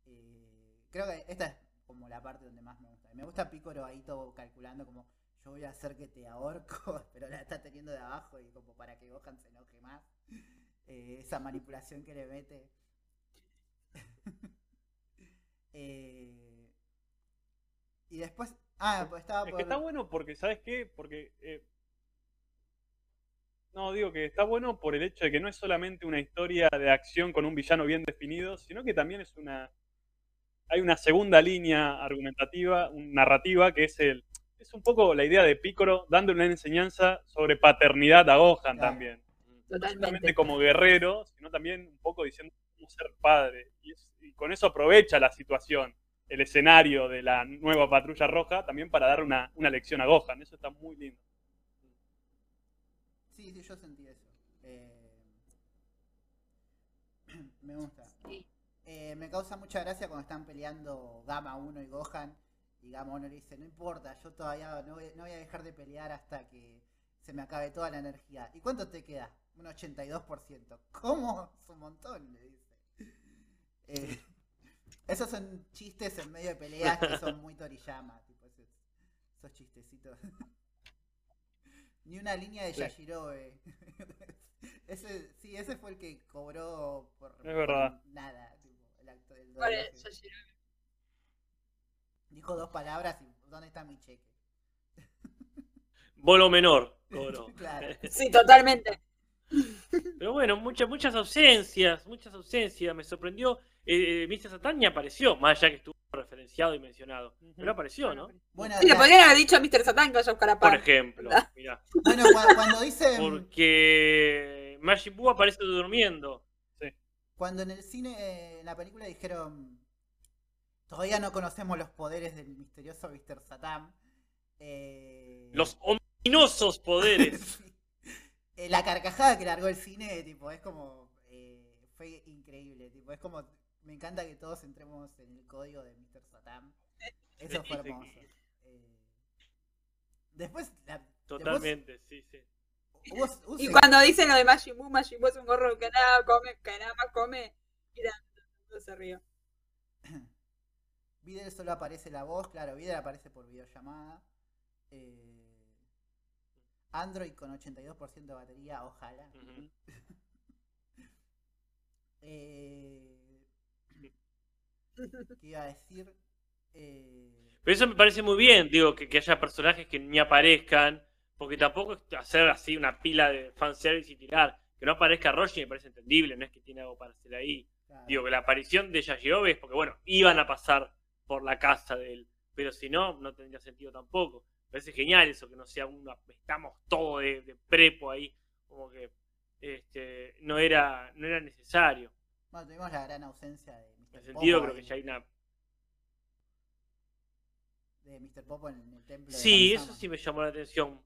G: Eh, creo que esta es como la parte donde más me gusta. Me gusta Piccolo ahí todo calculando como yo voy a hacer que te ahorco, pero la está teniendo de abajo y como para que Gohan se enoje más. Eh, esa manipulación que le mete. Eh, y después. Ah, pues estaba
I: Es
G: por.
I: que está bueno porque, ¿sabes qué? Porque. eh, no, digo que está bueno por el hecho de que no es solamente una historia de acción con un villano bien definido, sino que también es una. Hay una segunda línea argumentativa, narrativa, que es el. Es un poco la idea de Piccolo dándole una enseñanza sobre paternidad a Gohan
G: Claro.
I: también. No solamente como guerrero, sino también un poco diciendo cómo ser padre. Y, es- y con eso aprovecha la situación, el escenario de la nueva patrulla roja, también para dar una, una lección a Gohan. Eso está muy lindo.
G: Sí, sí, yo sentí eso. Eh, me gusta.
H: Sí.
G: Eh, me causa mucha gracia cuando están peleando Gama 1 y Gohan. Y Gama 1 le dice, no importa, yo todavía no voy, no voy a dejar de pelear hasta que se me acabe toda la energía. ¿Y cuánto te queda? Un 82%. ¿Cómo? Es un montón, le dice. Eh, esos son chistes en medio de peleas que son muy Toriyama. Tipo, esos, esos chistecitos. Ni una línea de
I: Sí.
G: Yashirobe. ese, sí, ese fue el que cobró por,
I: Es verdad.
G: por nada. Tipo, el acto del
H: eso, Shiro-
G: Dijo dos palabras y ¿dónde está mi cheque?
J: Bolo menor, cobró.
G: Claro.
H: Sí, totalmente.
J: Pero bueno, muchas, muchas ausencias, muchas ausencias. Me sorprendió. Eh, eh, Mr. Satan ni apareció, más allá que estuvo referenciado y mencionado. Pero apareció, ¿no?
G: Bueno,
H: Sí, le
G: la-
H: podrían haber dicho a Mr. Satan que vaya a buscar a
J: Por
H: Pan.
J: ejemplo, mirá.
G: bueno, cua- cuando dice
J: Porque Majin Buu aparece durmiendo.
G: cuando en el cine, eh, en la película dijeron todavía no conocemos los poderes del misterioso Mr. Satan. eh,
J: Los ominosos poderes.
G: eh, la carcajada que largó el cine, tipo, es como eh, fue increíble, tipo, es como me encanta que todos entremos en el código de Mr. Satan. Eso fue hermoso. Eh, después, la-
J: Totalmente, sí, sí.
G: hubo- hubo
H: Y
G: se-
H: cuando dicen lo de Majin Buu, Majin Buu es un gorro que nada come, que nada más come. Mira, no se río.
G: Videl solo aparece la voz, claro, Videl aparece por videollamada. Eh, Android con 82% de batería, ojalá. Eh, ¿Qué iba a decir? Eh,
J: Pero eso me parece muy bien, digo, que, que haya personajes que ni aparezcan, porque tampoco es hacer así una pila de fanservice y tirar. Que no aparezca Roshi me parece entendible, no es que tiene algo para hacer ahí.
G: claro.
J: Digo, que la aparición de Yajirobe es porque, bueno, iban a pasar por la casa de él, pero si no, no tendría sentido tampoco. Parece genial eso, que no sea una, estamos todos de, de prepo ahí, como que este, no, era, no era necesario.
G: Bueno, tuvimos la gran ausencia de Mr.
J: En ese sentido,
G: Popo
J: creo que ya hay una...
G: de Mr. Popo en el templo.
J: Sí, eso sí me llamó la atención.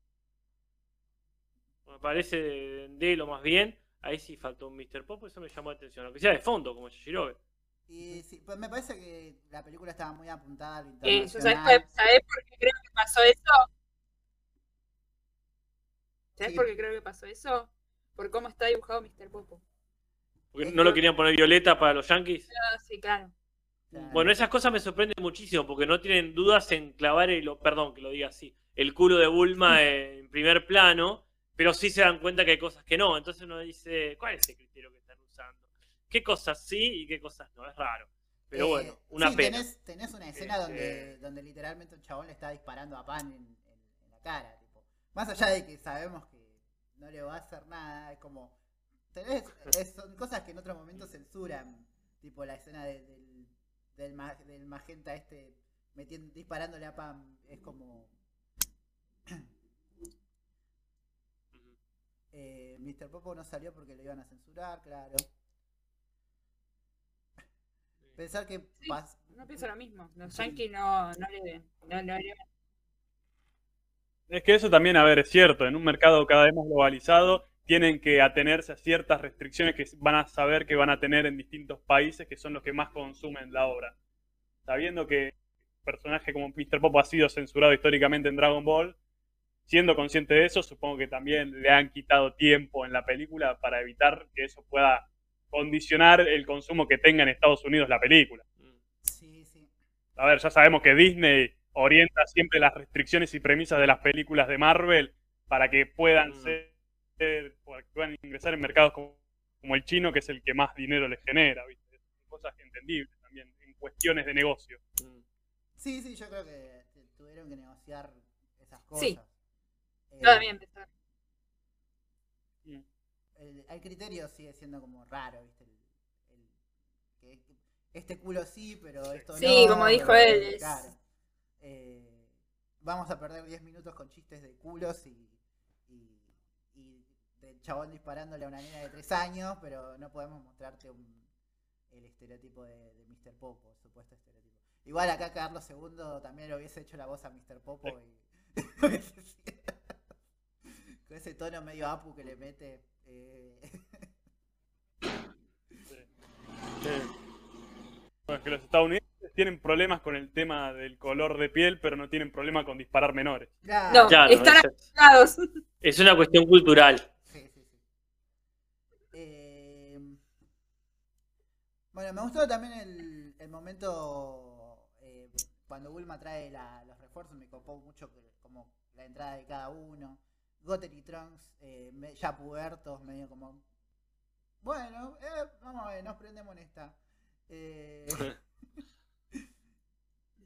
J: Me parece de, de lo más bien. Ahí sí faltó un Mr. Pop, eso me llamó la atención. Aunque sea de fondo, como Yashirobe.
G: Y sí, pues me parece que la película estaba muy apuntada a lo
H: ¿sabes,
G: internacional.
H: ¿sabés por qué creo que pasó eso? ¿Sabes
G: Sí.
H: por qué creo que pasó eso? Por cómo está dibujado Mr. Popo.
J: Porque no lo querían poner violeta para los yankees.
H: Ah, sí, claro.
G: Claro.
J: Bueno, esas cosas me sorprenden muchísimo porque no tienen dudas en clavar el, perdón que lo diga así, el culo de Bulma en primer plano, pero sí se dan cuenta que hay cosas que no. Entonces uno dice, ¿cuál es el criterio que? ¿Qué cosas sí y qué cosas no? Es raro. Pero
G: Eh,
J: bueno, una
G: sí,
J: pena.
G: Tenés, tenés una escena
J: Este-
G: donde, donde literalmente un chabón le está disparando a Pan en, en- en la cara. Tipo. Más allá de que sabemos que no le va a hacer nada, es como. Tenés, es- son cosas que en otro momento censuran. Tipo la escena de- del, del, ma- del magenta este metiendo, disparándole a Pan. Es como. Eh, Mr. Popo no salió porque lo iban a censurar, claro. Pensar que
H: Sí,
G: pas-
H: No pienso lo mismo. Los Yankees no, no le no, no le-
I: Es que eso también, a ver, es cierto, en un mercado cada vez más globalizado tienen que atenerse a ciertas restricciones que van a saber que van a tener en distintos países que son los que más consumen la obra. Sabiendo que un personaje como Mr. Popo ha sido censurado históricamente en Dragon Ball, siendo consciente de eso, supongo que también le han quitado tiempo en la película para evitar que eso pueda condicionar el consumo que tenga en Estados Unidos la película.
G: Sí, sí.
I: A ver, ya sabemos que Disney orienta siempre las restricciones y premisas de las películas de Marvel para que puedan
J: Mm.
I: ser, para que puedan ingresar en mercados como, como el chino, que es el que más dinero les genera, ¿viste? Cosas entendibles también en cuestiones de negocio.
J: Mm.
G: Sí, sí, yo creo que tuvieron que negociar esas cosas.
H: Sí.
G: Eh.
I: Mm.
G: El, el criterio sigue siendo como raro, ¿viste? El- el- que este culo sí, pero esto no.
H: Sí, como dijo él.
G: Eh, vamos a perder 10 minutos con chistes de culos y, y, y del chabón disparándole a una nena de 3 años, pero no podemos mostrarte un- el estereotipo de, de Mr. Popo, el supuesto estereotipo. Igual acá Carlos II también le hubiese hecho la voz a Mr. Popo y con ese tono medio apu que le mete. Eh,
I: Bueno, es que los estadounidenses tienen problemas con el tema del color de piel, pero no tienen problema con disparar menores.
G: claro.
H: No,
J: Claro,
H: están acostumbrados.
J: Es una cuestión cultural.
G: Sí, sí, sí. Eh, bueno, me gustó también el, el momento eh, cuando Bulma trae la- los refuerzos, me copó mucho que- como la entrada de cada uno. Goten y Trunks eh, ya pubertos, medio como... Bueno, eh, vamos a ver, nos prendemos en esta. Eh,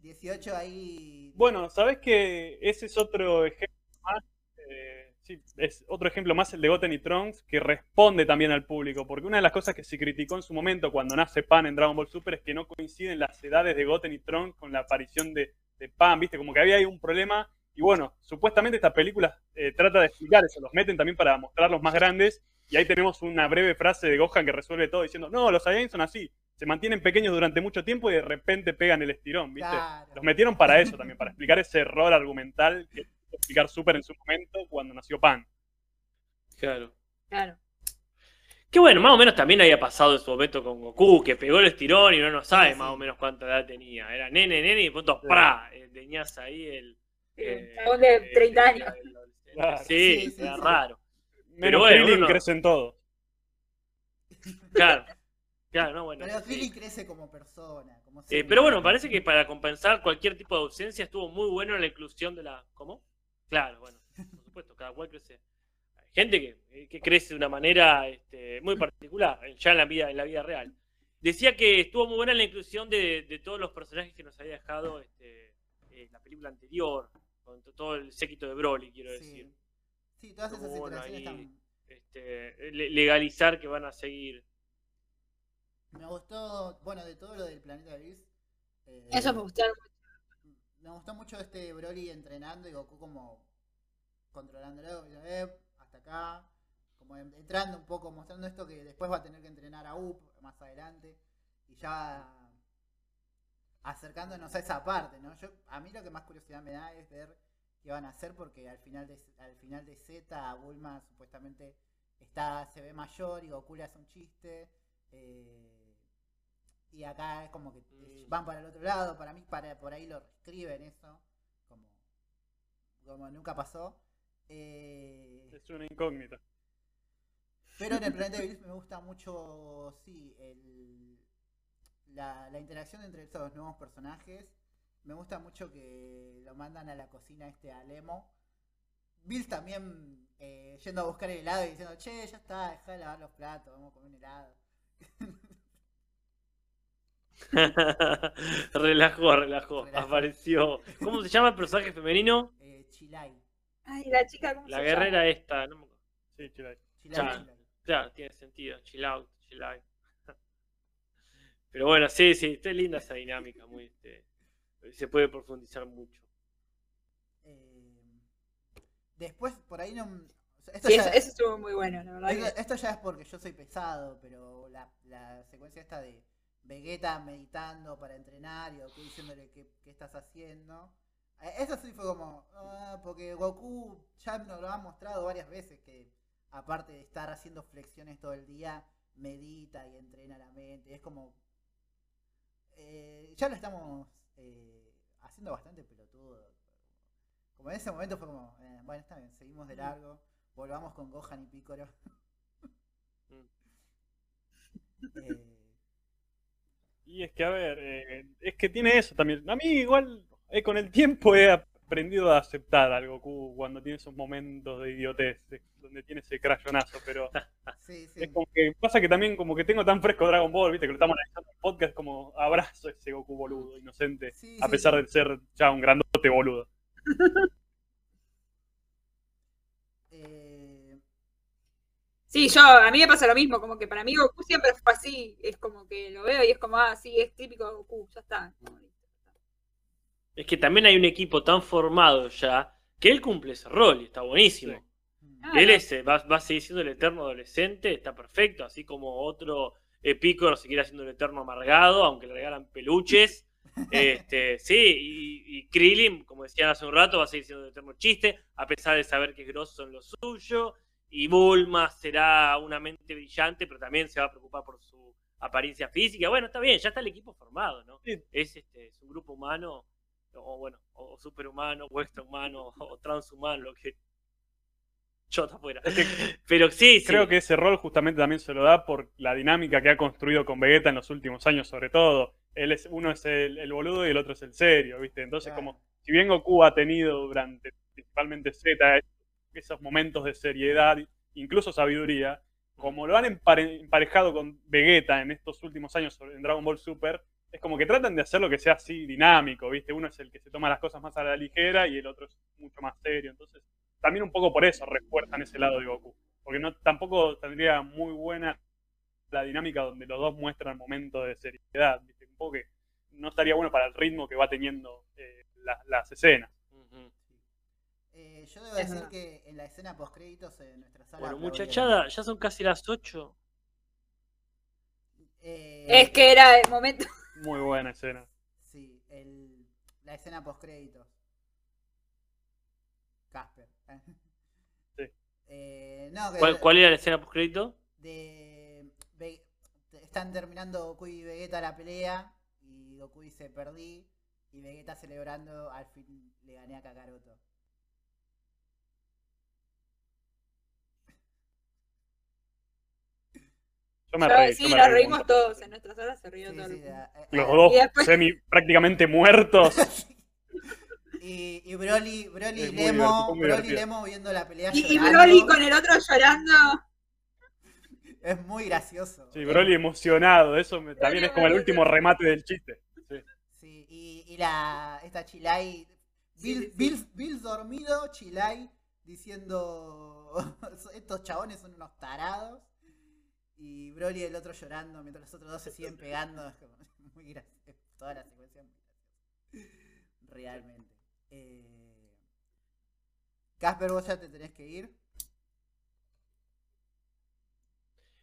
G: 18 ahí...
I: Bueno, ¿sabes que ese es otro ejemplo más? eh, sí, es otro ejemplo más el de Goten y Trunks que responde también al público, porque una de las cosas que se criticó en su momento cuando nace Pan en Dragon Ball Super es que no coinciden las edades de Goten y Trunks con la aparición de, de Pan, ¿viste? Como que había ahí un problema. Y bueno, supuestamente esta película eh, trata de explicar eso, los meten también para mostrarlos más grandes. Y ahí tenemos una breve frase de Gohan que resuelve todo diciendo, no, los Saiyajin son así, se mantienen pequeños durante mucho tiempo y de repente pegan el estirón, ¿viste?
G: Claro.
I: Los metieron para eso también, para explicar ese error argumental que explicar Super en su momento cuando nació Pan.
J: Claro.
H: Claro.
J: Que bueno, más o menos también había pasado en su momento con Goku, que pegó el estirón y no nos sabe
G: Sí,
J: más
G: sí.
J: o menos cuánta edad tenía. Era nene, nene y de pronto ¡pra! Eh, Tenías ahí el. Eh,
H: chabón de
J: eh,
H: 30
J: el-
H: años.
I: Claro.
J: Sí,
G: Sí, sí,
J: era
G: sí.
J: raro.
I: Menos
J: bueno,
I: Krillin
J: uno-
I: crecen todos.
J: Claro. Claro, no, bueno.
G: Pero. Krillin crece como persona. Como
J: Eh,
G: ser
J: pero bueno, parece que para compensar cualquier tipo de ausencia estuvo muy bueno la inclusión de la. ¿Cómo? Claro, bueno, por supuesto, cada cual crece. Hay gente que, eh, que crece de una manera este, muy particular, eh, ya en la vida, en la vida real. Decía que estuvo muy buena la inclusión de, de todos los personajes que nos había dejado este, eh, la película anterior, con todo el séquito de Broly, quiero decir.
G: Sí. Todas esas
J: bueno
G: interacciones
J: ahí.
G: están.
J: Este, le- legalizar que van a seguir.
G: Me gustó, bueno, de todo lo del planeta Gris. eh,
H: Eso me gustó.
G: Me gustó mucho este Broly entrenando y Goku como controlándolo. eh, hasta acá. Como en- entrando un poco, mostrando esto que después va a tener que entrenar a Up más adelante. Y ya acercándonos a esa parte, ¿no? Yo, a mí lo que más curiosidad me da es ver qué van a hacer porque al final de al final de Z Bulma supuestamente está se ve mayor y Goku le hace un chiste. eh, y acá es como que
J: Mm.
G: van para el otro lado, para mí para por ahí lo reescriben eso, como, como nunca pasó. Eh,
I: Es una incógnita.
G: pero en el planeta de Bills me gusta mucho, sí, el, la, la interacción entre estos nuevos personajes. Me gusta mucho que lo mandan a la cocina este a Lemo. Bills también eh, yendo a buscar el helado y diciendo, che, ya está, deja de lavar los platos, vamos a comer un helado.
J: relajó, relajó.
G: Relajó.
J: Apareció. ¿Cómo se llama el personaje femenino?
G: Eh, Chilay.
H: Ay, la chica, ¿cómo
J: La
H: se
J: guerrera esta. No me acuerdo.
I: Sí, chilay.
G: Chilay,
J: Ya.
G: Chilay.
J: Claro, tiene sentido. Chill out, chill out. Pero bueno, sí, sí, está linda esa dinámica. Muy, este, se puede profundizar mucho.
G: Eh, después, por ahí no... o sea,
H: llama?
G: esto,
H: Sí,
G: ya,
H: eso, eso estuvo muy bueno, la verdad.
G: esto-
H: que-
G: esto ya es porque yo soy pesado, pero la, la secuencia esta de Vegeta meditando para entrenar y Goku diciéndole qué, qué estás haciendo. eh, Eso sí fue como... ah, porque Goku ya nos lo ha mostrado varias veces que aparte de estar haciendo flexiones todo el día, medita y entrena la mente. Es como... eh, ya lo estamos eh, haciendo bastante pelotudo. Como en ese momento fue como, eh, bueno, está bien, seguimos de largo, volvamos con Gohan y Piccolo. Eh,
I: Y es que, a ver, eh, es que tiene eso también. A mí igual, eh, con el tiempo he aprendido a aceptar al Goku cuando tiene esos momentos de idiotez, de- donde tiene ese crayonazo, pero
G: sí, sí.
I: es como que pasa que también como que tengo tan fresco Dragon Ball, viste, que lo estamos analizando en el podcast, como abrazo a ese Goku boludo, inocente,
G: Sí,
I: a
G: sí,
I: pesar de ser ya un grandote boludo.
G: Eh,
H: Sí, yo, a mí me pasa lo mismo, como que para mí Goku siempre fue así, es como que lo veo y es como, ah, sí, es típico de Goku, ya está. como listo, ya está.
J: Es que también hay un equipo tan formado ya que él cumple ese rol y está buenísimo.
I: Sí.
H: Ah,
J: Él es, eh, va, va a seguir siendo el eterno adolescente, está perfecto, así como otro eh, Piccolo seguirá siendo el eterno amargado, aunque le regalan peluches. Este, sí, y, y Krillin, como decían hace un rato, va a seguir siendo el eterno chiste, a pesar de saber que es grosso en lo suyo. Y Bulma será una mente brillante, pero también se va a preocupar por su apariencia física. Bueno, está bien, ya está el equipo formado, ¿no?
I: Sí.
J: Es, este, es un grupo humano, o bueno, o superhumano, o extrahumano, o transhumano, lo que chota afuera. Pero sí, sí.
I: Creo que ese rol justamente también se lo da por la dinámica que ha construido con Vegeta en los últimos años, sobre todo. Él es, uno es el, el boludo y el otro es el serio, ¿viste? Entonces,
G: Claro.
I: como si bien Goku ha tenido durante principalmente Z esos momentos de seriedad, incluso sabiduría, como lo han empare- emparejado con Vegeta en estos últimos años en Dragon Ball Super, es como que tratan de hacer lo que sea así dinámico, ¿viste? Uno es el que se toma las cosas más a la ligera y el otro es mucho más serio. Entonces, también un poco por eso refuerzan ese lado de Goku. Porque no, tampoco tendría muy buena la dinámica donde los dos muestran momentos de seriedad. ¿viste? Un poco que no estaría bueno para el ritmo que va teniendo eh, la- las escenas.
G: Eh, yo debo decir que en la escena post créditos en nuestra sala.
J: Bueno, muchachada, ya son casi las 8.
G: Eh,
H: Es que era el momento.
I: Muy buena escena.
G: Sí, el, la escena post créditos. Casper.
I: Sí.
G: Eh, no, que
J: ¿Cuál, cuál era la escena post crédito?
G: de están terminando Goku y Vegeta la pelea y Goku dice perdí y Vegeta celebrando al fin le gané a Kakaroto.
I: Yo me
H: Yo-
I: reí.
H: sí,
I: yo me
H: nos
I: reí
H: reímos todos en nuestras horas, se rió
G: Sí,
H: todo el mundo.
G: a-
I: Los
G: a-
I: dos
H: después-
I: semi prácticamente muertos.
G: y, y Broly, Broly y Lemo, Broly y
I: divertido.
G: Lemo viendo la pelea
H: Y. Broly con el otro llorando.
G: Es muy gracioso.
I: Sí, Broly emocionado. Eso me- también es como el último remate del chiste. Sí.
G: Sí, y, y la esta Chilai
H: Sí,
G: Bill,
H: sí.
G: Bill- Bill dormido, Chilai diciendo estos chabones son unos tarados y Broly el otro llorando mientras los otros dos se siguen pegando. Es como muy gracioso. Toda la secuencia es muy graciosa. Realmente. Eh, Casper, vos ya te tenés que ir.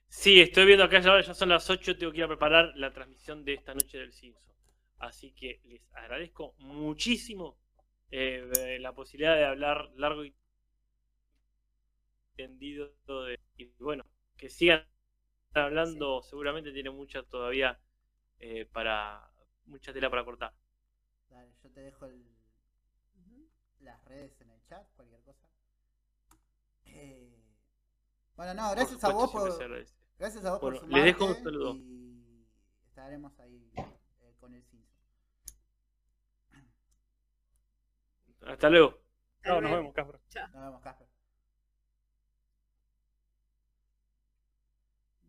J: Sí, estoy viendo acá, ya, son las 8, tengo que ir a preparar la transmisión de esta noche del Simpson. Así que les agradezco muchísimo eh, la posibilidad de hablar largo y tendido. De, y bueno, que sigan hablando, seguramente tiene mucha todavía eh, para mucha tela para cortar.
G: Dale, yo te dejo el- las redes en el chat, cualquier cosa. Eh, bueno, no, gracias
J: Por
G: a vos por, gracias a vos
J: Bueno,
G: por
J: les dejo un saludo.
G: y estaremos ahí eh, con el Simpson.
J: Hasta luego.
I: Chao, nos vemos, Casper.
G: Nos vemos, Casper.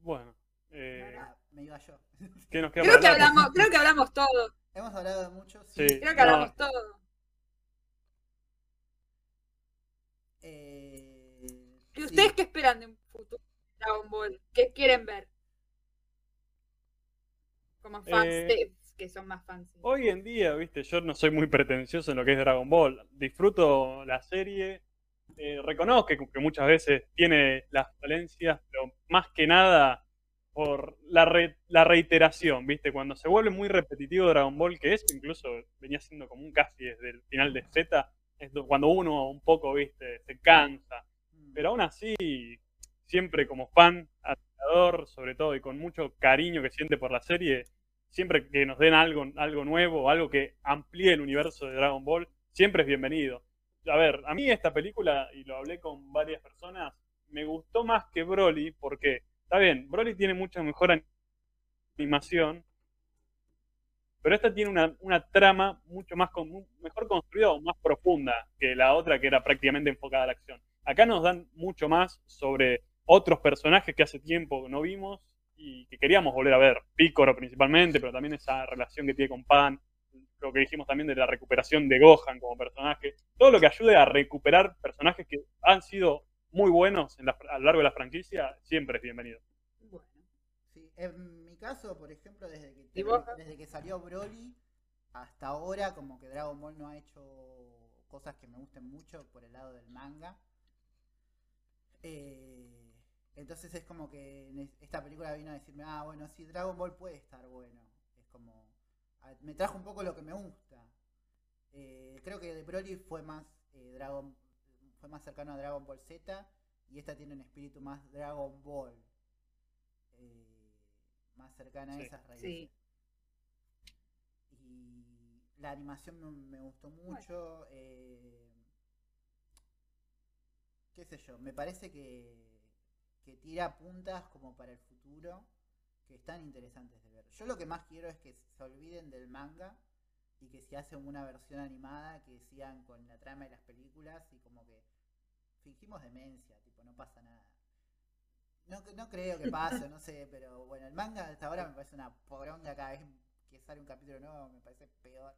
I: Bueno, eh,
G: me iba yo.
I: ¿qué nos queda
H: Creo que
I: para
H: hablamos, creo que hablamos todo.
G: Hemos hablado de mucho,
I: Sí.
H: Creo que
I: no,
H: hablamos todo.
G: Eh,
H: ¿Y
G: sí.
H: ustedes qué esperan de un futuro Dragon Ball? ¿Qué quieren ver? Como fans
I: Eh,
H: de- que son más fans.
I: Hoy en día, viste, yo no soy muy pretencioso en lo que es Dragon Ball. Disfruto la serie. Eh, reconozco que, que muchas veces tiene las falencias, pero más que nada por la, re- la reiteración, viste, cuando se vuelve muy repetitivo Dragon Ball, que eso incluso venía siendo como un casi desde el final de Z, es do- cuando uno un poco, viste, se cansa.
G: Mm.
I: Pero aún así, siempre como fan, admirador, sobre todo, y con mucho cariño que siente por la serie, siempre que nos den algo, algo nuevo, algo que amplíe el universo de Dragon Ball, siempre es bienvenido. A ver, a mí esta película, y lo hablé con varias personas, me gustó más que Broly, porque, está bien, Broly tiene mucha mejor animación, pero esta tiene una, trama mucho más con- mejor construida o más profunda que la otra que era prácticamente enfocada a la acción. Acá nos dan mucho más sobre otros personajes que hace tiempo no vimos y que queríamos volver a ver. Picoro principalmente, pero también esa relación que tiene con Pan, lo que dijimos también de la recuperación de Gohan como personaje. Todo lo que ayude a recuperar personajes que han sido muy buenos en la- a lo largo de la franquicia, siempre es bienvenido.
H: Bueno.
G: Sí, en mi caso, por ejemplo, desde que, desde que salió Broly hasta ahora, como que Dragon Ball no ha hecho cosas que me gusten mucho por el lado del manga. Eh, entonces es como que esta película vino a decirme, ah, bueno, sí, Dragon Ball puede estar bueno. Es como, me trajo un poco lo que me gusta. Eh, creo que de Broly fue más eh, Dragon, fue más cercano a Dragon Ball Z y esta tiene un espíritu más Dragon Ball. Eh, más cercana a esas raíces.
H: Sí.
G: Y la animación me, me gustó mucho. eh, qué sé yo, me parece que, que tira puntas como para el futuro que están interesantes de ver. Yo lo que más quiero es que se olviden del manga y que si hacen una versión animada que sigan con la trama de las películas y como que fingimos demencia, tipo, no pasa nada. No, creo que pase, no sé, pero bueno, el manga hasta ahora me parece una poronga cada vez que sale un capítulo nuevo, me parece peor.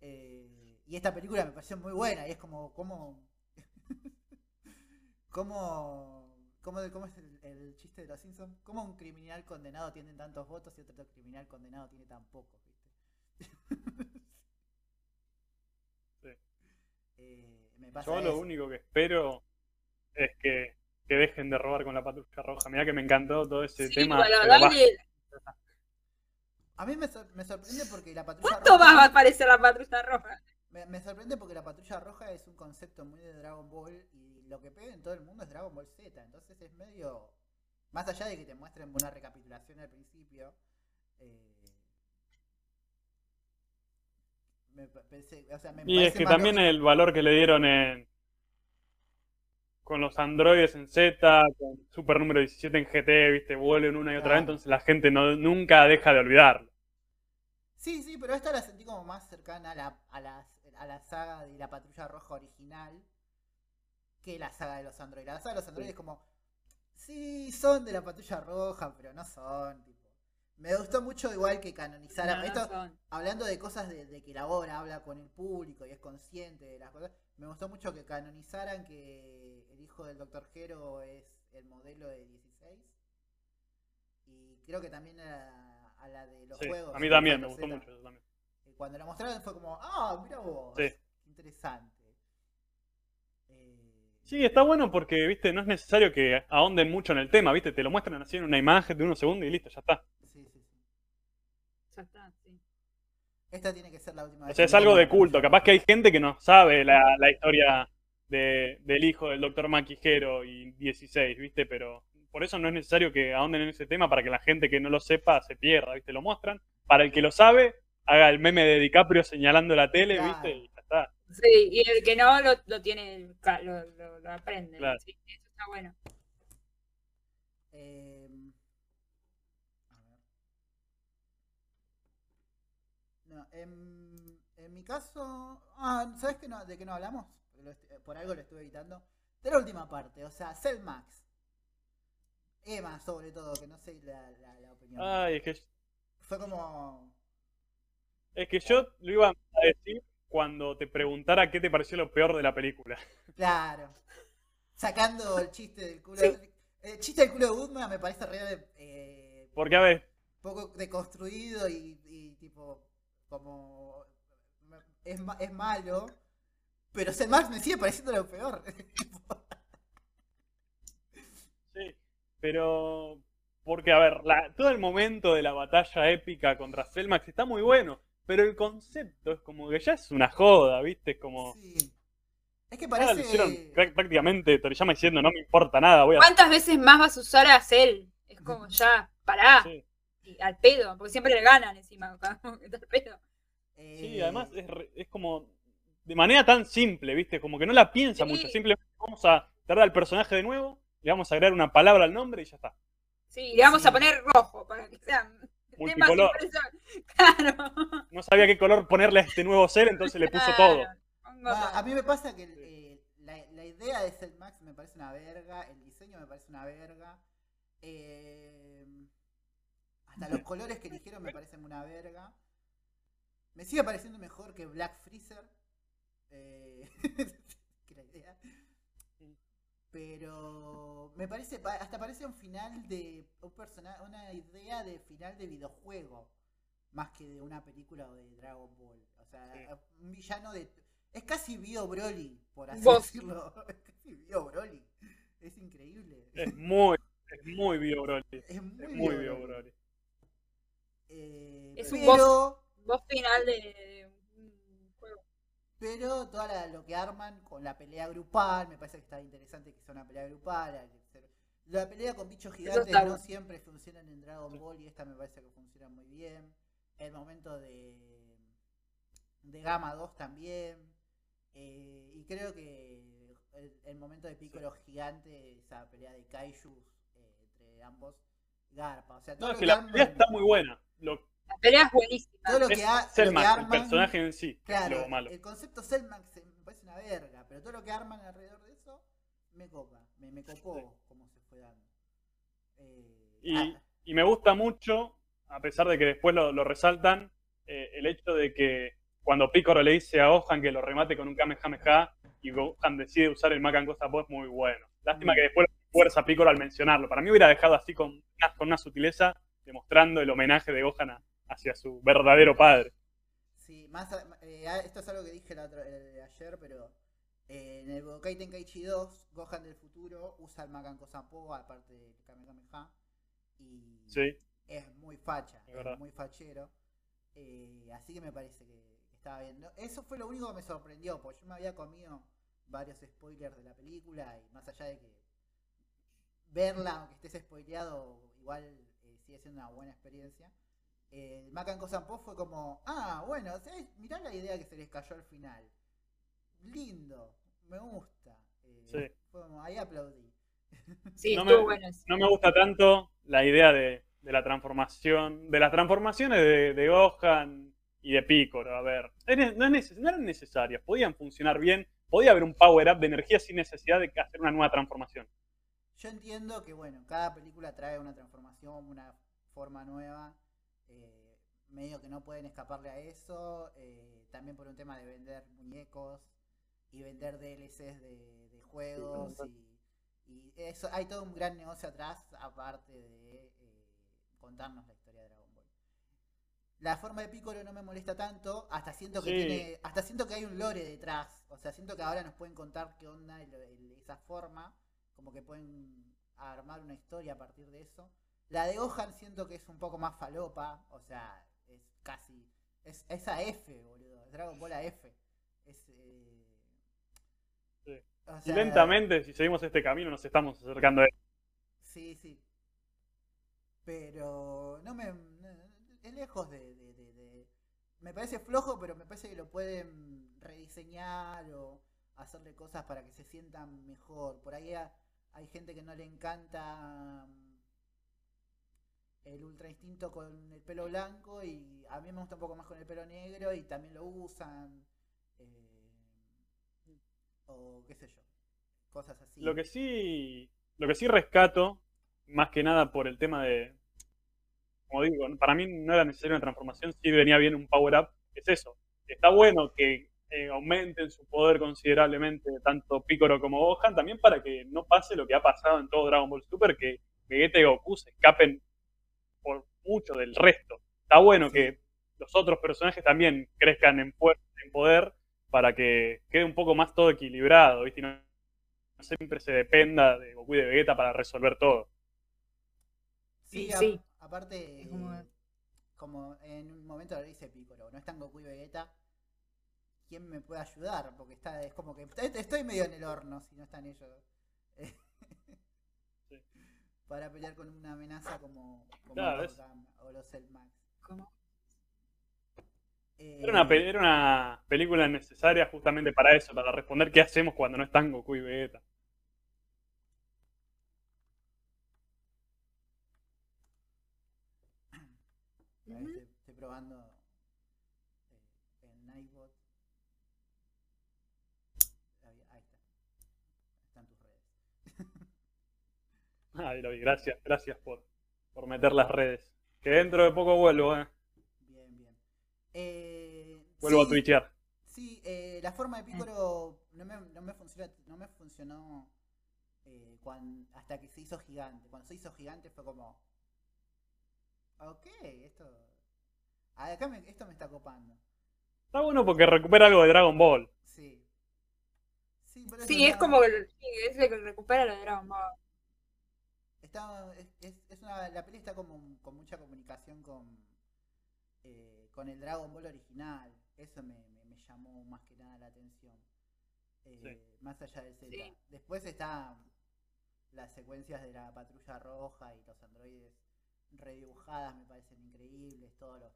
G: Eh, y esta película me pareció muy buena y es como, como, como, como, como es el, el chiste de los Simpsons, cómo un criminal condenado tiene tantos votos y otro criminal condenado tiene tan pocos, ¿viste?
I: Sí.
G: Eh, me pasa
I: Yo lo
G: eso.
I: único que espero es que, que dejen de robar con la patrulla roja. Mirá que me encantó todo ese
H: Sí,
I: tema.
H: bueno.
G: A mí me, sor- me sorprende porque la patrulla
H: ¿Cuánto
G: roja...
H: más va a aparecer la patrulla roja?
G: Me, me sorprende porque la patrulla roja es un concepto muy de Dragon Ball y lo que pega en todo el mundo es Dragon Ball Z. Entonces es medio. Más allá de que te muestren una recapitulación al principio. eh, me pa- pensé, o sea, me
I: Y es que también el valor que le dieron en con los androides en Z, con Super número 17 en GT, viste, vuelven una y otra vez, entonces la gente no, nunca deja de olvidarlo.
G: Sí, sí, pero esta la sentí como más cercana a la, a la, a la saga de la patrulla roja original que la saga de los androides. La saga de los androides es como. Sí, son de la patrulla roja, pero no son. Tipo. Me gustó mucho igual que canonizaran.
H: No,
G: esto, hablando de cosas de, de que la obra habla con el público y es consciente de las cosas, me gustó mucho que canonizaran que el hijo del Dr. Hero es el modelo de 16. Y creo que también a la, a la de los
I: Sí,
G: juegos.
I: a mí también, me gustó mucho eso también.
G: Eh, Cuando la mostraron fue como, ah, mira vos.
I: Sí.
G: Qué interesante.
I: Sí, está bueno porque, viste, no es necesario que ahonden mucho en el tema, viste, te lo muestran así en una imagen de unos segundos y listo, ya está.
G: sí, sí, sí.
H: Ya está, sí.
G: Esta tiene que ser la última
I: O
G: vez
I: sea,
G: que
I: es algo de culto. Capaz que hay gente que no sabe la, la historia de- del hijo del doctor Maquijero y 16, ¿viste? Pero por eso no es necesario que ahonden en ese tema para que la gente que no lo sepa se pierda, ¿viste? Lo muestran. Para el que lo sabe, haga el meme de DiCaprio señalando la tele,
G: Claro.
I: ¿viste?
H: Sí, y el que no lo, lo tiene, lo, lo, lo aprende.
I: Claro.
H: Sí, eso está bueno.
G: Eh, a ver. No, en, en mi caso. Ah, ¿sabes qué no, de qué no hablamos? Porque lo est- por algo lo estuve evitando. De la última parte, o sea, Cell Max. Emma, sobre todo, que no sé la, la, la opinión.
I: Ay, es que,
G: Fue como.
I: es que yo lo iba a decir cuando te preguntara qué te pareció lo peor de la película.
G: Claro. Sacando el chiste del culo.
H: Sí.
G: El chiste del culo de Woodman me parece re. Eh,
I: Porque, a ver,
G: poco deconstruido y, y tipo como es, ma- es malo pero Cell Max me sigue pareciendo lo peor
I: sí, pero... Porque, a ver, la- todo el momento de la batalla épica contra Selmax está muy bueno, pero el concepto es como que ya es una joda, ¿viste? Es como...
G: sí. es que
I: Ahora lo hicieron
G: parece
I: prá- prácticamente Toriyama diciendo no me importa nada, voy a...
H: ¿Cuántas veces más vas a usar a Cell? Es como ya, pará,
I: Sí,
H: y al pedo, porque siempre le ganan encima, al pedo.
G: eh,
I: sí, además es, re- es como de manera tan simple, ¿viste? Como que no la piensa
H: Sí.
I: mucho, simplemente vamos a traer al personaje de nuevo, le vamos a agregar una palabra al nombre y ya está.
H: Sí, le vamos
G: Sí.
H: a poner rojo para que sea de más
I: Multicolor.
H: Claro.
I: No sabía qué color ponerle a este nuevo ser, entonces le puso todo.
H: Claro,
G: a mí me pasa que eh, la, la idea de Cell Max me parece una verga el diseño me parece una verga eh, hasta los colores que eligieron me parecen una verga me sigue pareciendo mejor que Black Freezer eh, que la idea pero me parece pa- hasta parece un final de un personaje una idea de final de videojuego más que de una película o de Dragon Ball o sea un villano de es casi Bio Broly por así
H: Vos.
G: decirlo es casi Bio Broly es increíble
I: Es muy, es muy Bio Broly.
G: es muy,
I: Es muy
G: Bio
I: Bio
G: Broly. Eh,
H: Es un
G: pero
H: Voz final de.
G: Pero todo lo que arman con la pelea grupal, me parece que está interesante que sea una pelea grupal. La pelea con bichos gigantes no siempre funcionan en Dragon Ball y esta me parece que funciona muy bien. El momento de, de Gamma 2 también. Eh, y creo que el, el momento de Piccolo gigante, esa pelea de Kaijus eh, entre ambos, garpa. O sea,
I: No, es
G: que
I: que la pelea está muy buena. Lo,
H: La pelea es buenísima.
G: todo lo
I: es
G: que, ha- lo que
I: Selmax, el personaje en sí,
G: Claro,
I: lo malo.
G: el concepto Cellmax me parece una verga, pero todo lo que arman alrededor de eso me copa, me, me copó como se fue dando. Eh,
I: Y,
G: ah,
I: y me gusta mucho, a pesar de que después lo, lo resaltan, eh, el hecho de que cuando Piccolo le dice a Gohan que lo remate con un Kamehameha y Gohan decide usar el Makan Cosa es muy bueno. Lástima
G: Mm.
I: que después lo fuerza Piccolo al mencionarlo. Para mí hubiera dejado así con una, con una sutileza, demostrando el homenaje de Gohan a- hacia su verdadero padre.
G: sí, más a- eh, esto es algo que dije la eh, ayer, pero eh, en el Budokai Tenkaichi 2, Gohan del futuro usa el Makanko Sampo aparte del Kamehameha y
I: Sí.
G: es muy facha,
I: Es
G: es, muy fachero. Eh, así que me parece que, estaba bien. No, Eso fue lo único que me sorprendió, porque yo me había comido varios spoilers de la película y más allá de que verla, aunque estés spoileado, igual eh, sigue siendo una buena experiencia. El Macan Sampo fue como, ah, bueno, ¿sabes? mirá la idea que se les cayó al final. Lindo, me gusta. Eh,
I: Sí.
G: Fue como, ahí aplaudí.
H: Sí,
I: No
H: estuvo
I: me-
H: bueno. eso.
I: No me gusta tanto la idea de, de la transformación, de las transformaciones de, de Gohan y de Piccolo. A ver, no, es neces- no eran necesarias, podían funcionar bien, podía haber un power up de energía sin necesidad de hacer una nueva transformación.
G: Yo entiendo que, bueno, cada película trae una transformación, una forma nueva. Eh, medio que no pueden escaparle a eso. eh, también por un tema de vender muñecos y vender DLCs de, de juegos. Y, y eso hay todo un gran negocio atrás, aparte de eh, contarnos la historia de Dragon Ball. La forma de Piccolo no me molesta tanto, hasta siento que
I: Sí.
G: tiene, hasta siento que hay un lore detrás. O sea, siento que ahora nos pueden contar qué onda el- el- esa forma como que pueden armar una historia a partir de eso. La de Gohan siento que es un poco más falopa, o sea, es casi. Es, es a F, boludo. Dragon Ball a F. Es. eh,
I: Sí.
G: o sea,
I: lentamente, si seguimos este camino, nos estamos acercando a él.
G: Sí, sí. Pero no me. es lejos de, de- de- de- me parece flojo, pero me parece que lo pueden rediseñar o hacerle cosas para que se sientan mejor. Por ahí ha- hay gente que no le encanta el ultra instinto con el pelo blanco y a mí me gusta un poco más con el pelo negro y también lo usan. eh, o qué sé yo. Cosas así.
I: Lo que sí, lo que sí rescato, más que nada por el tema de, como digo, para mí no era necesaria una transformación, sí venía bien un power up, es eso. Está bueno que eh, aumenten su poder considerablemente tanto Piccolo como Gohan, también para que no pase lo que ha pasado en todo Dragon Ball Super, que Vegeta y Goku se escapen por mucho del resto. Está bueno que los otros personajes también crezcan en fuerza, en poder, para que quede un poco más todo equilibrado, ¿viste? Y no, no siempre se dependa de Goku y de Vegeta para resolver todo.
G: Sí,
H: Sí,
G: a-
H: sí.
G: aparte,
H: Es como-
G: eh, como en un momento lo dice Piccolo, no están Goku y Vegeta, ¿quién me puede ayudar? Porque está, es como que estoy medio en el horno si no están ellos. Para pelear con una amenaza como, como
I: Claro,
G: o los Cell Max.
H: ¿Cómo?
G: Eh,
I: Era una, pe- era una película necesaria justamente para eso, para responder qué hacemos cuando no están Goku y Vegeta.
G: a ver, estoy, estoy probando eh, el Nightbot. Ahí, ahí está. Están tus redes.
I: Ay, lo vi, gracias, gracias por, por meter las redes. Que dentro de poco vuelvo, eh.
G: Bien, bien. Eh,
I: Vuelvo a twitchear.
G: Sí, eh, la forma de Piccolo no me, no me funcionó, no me funcionó eh, hasta que se hizo gigante. Cuando se hizo gigante fue como, ok, esto, ah, acá me- esto me está copando.
I: Está bueno porque recupera algo de Dragon Ball.
G: Sí. Sí,
H: es como que sí, es el que recupera lo de Dragon Ball.
G: Está- es, es- una, la peli está como con mucha comunicación con, eh, con el Dragon Ball original. Eso me, me- me llamó más que nada la atención. Eh, Más allá del Z.
H: Sí.
G: Después está las secuencias de la patrulla roja y los androides redibujadas me parecen increíbles. Todo lo...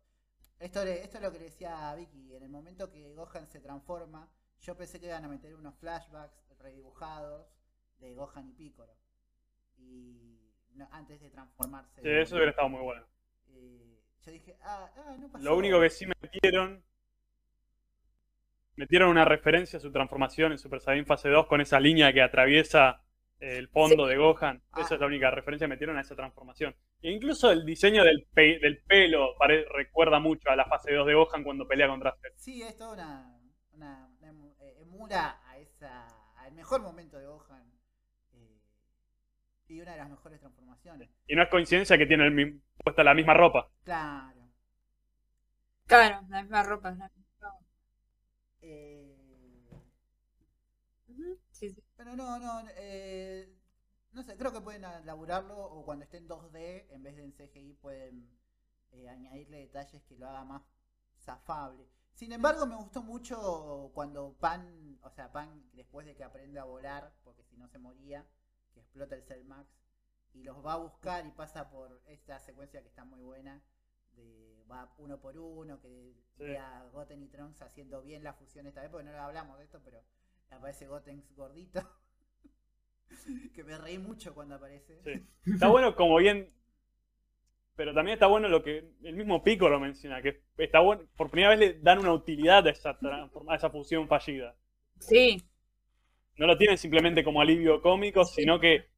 G: esto, le- esto es lo que le decía a Vicky. En el momento que Gohan se transforma, yo pensé que iban a meter unos flashbacks redibujados de Gohan y Piccolo. Y no- antes de transformarse.
I: Sí, eso hubiera estado muy bueno.
G: Eh, yo dije, ah, ah, no pasó.
I: Lo único que sí metieron. Metieron una referencia a su transformación en Super Saiyan Fase 2 con esa línea que atraviesa eh, el fondo de Gohan.
G: Ah.
I: Esa es la única referencia que metieron a esa transformación. E incluso el diseño del, pe- del pelo recuerda mucho a la fase 2 de Gohan cuando pelea contra Cell.
G: Sí, es toda una, una, una eh, emula a esa, al mejor momento de Gohan. Y una de las mejores transformaciones.
I: Y no es coincidencia que tiene el puesta la misma ropa.
G: Claro.
H: Claro, la misma ropa. la misma-
G: Eh,
H: Sí, sí.
G: pero no, no, eh, no sé, creo que pueden elaborarlo o cuando esté en 2D, en vez de en CGI, pueden eh, añadirle detalles que lo haga más zafable. Sin embargo, me gustó mucho cuando Pan, o sea, Pan, después de que aprende a volar, porque si no se moría, que explota el Cell Max, y los va a buscar y pasa por esta secuencia que está muy buena, de va uno por uno, que
I: Sí.
G: ve a Goten y Trunks haciendo bien la fusión esta vez, porque no hablamos de esto, pero aparece Goten gordito. que me reí mucho cuando aparece.
I: Sí. Está bueno como bien. Pero también está bueno lo que el mismo Pico lo menciona, que está bueno, por primera vez le dan una utilidad a esa, transforma- a esa fusión fallida.
H: Sí,
I: No lo tienen simplemente como alivio cómico, sino que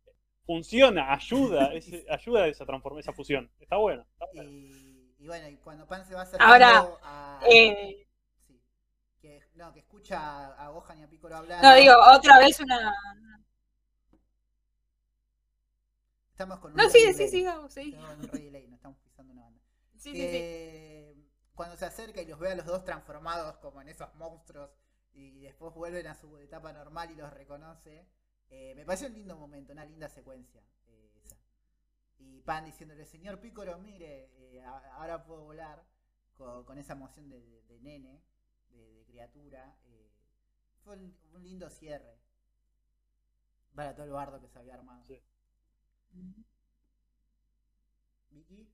I: funciona, ayuda, ayuda a esa, esa fusión. Está bueno. está bueno.
G: Y, y bueno, y cuando Pan se va acercando
H: Ahora,
G: a...
H: eh,
G: Sí. Que, no, que escucha a, Gohan y a Piccolo hablar.
H: no digo, otra vez una.
G: Estamos con un
H: No, sí, sí, sí, Gabo, sí.
G: Estamos con un relay, no estamos pisando una banda.
H: Sí, sí,
G: cuando se acerca y los ve a los dos transformados como en esos monstruos y después vuelven a su etapa normal y los reconoce, eh, me pareció un lindo momento, una linda secuencia eh, esa. Y Pan diciéndole, señor Piccolo, mire, eh, ahora puedo volar con, con esa emoción de, de- de nene, de, de criatura. eh, fue un, un lindo cierre para todo el bardo que se había armado.
I: Sí.
G: Vicky,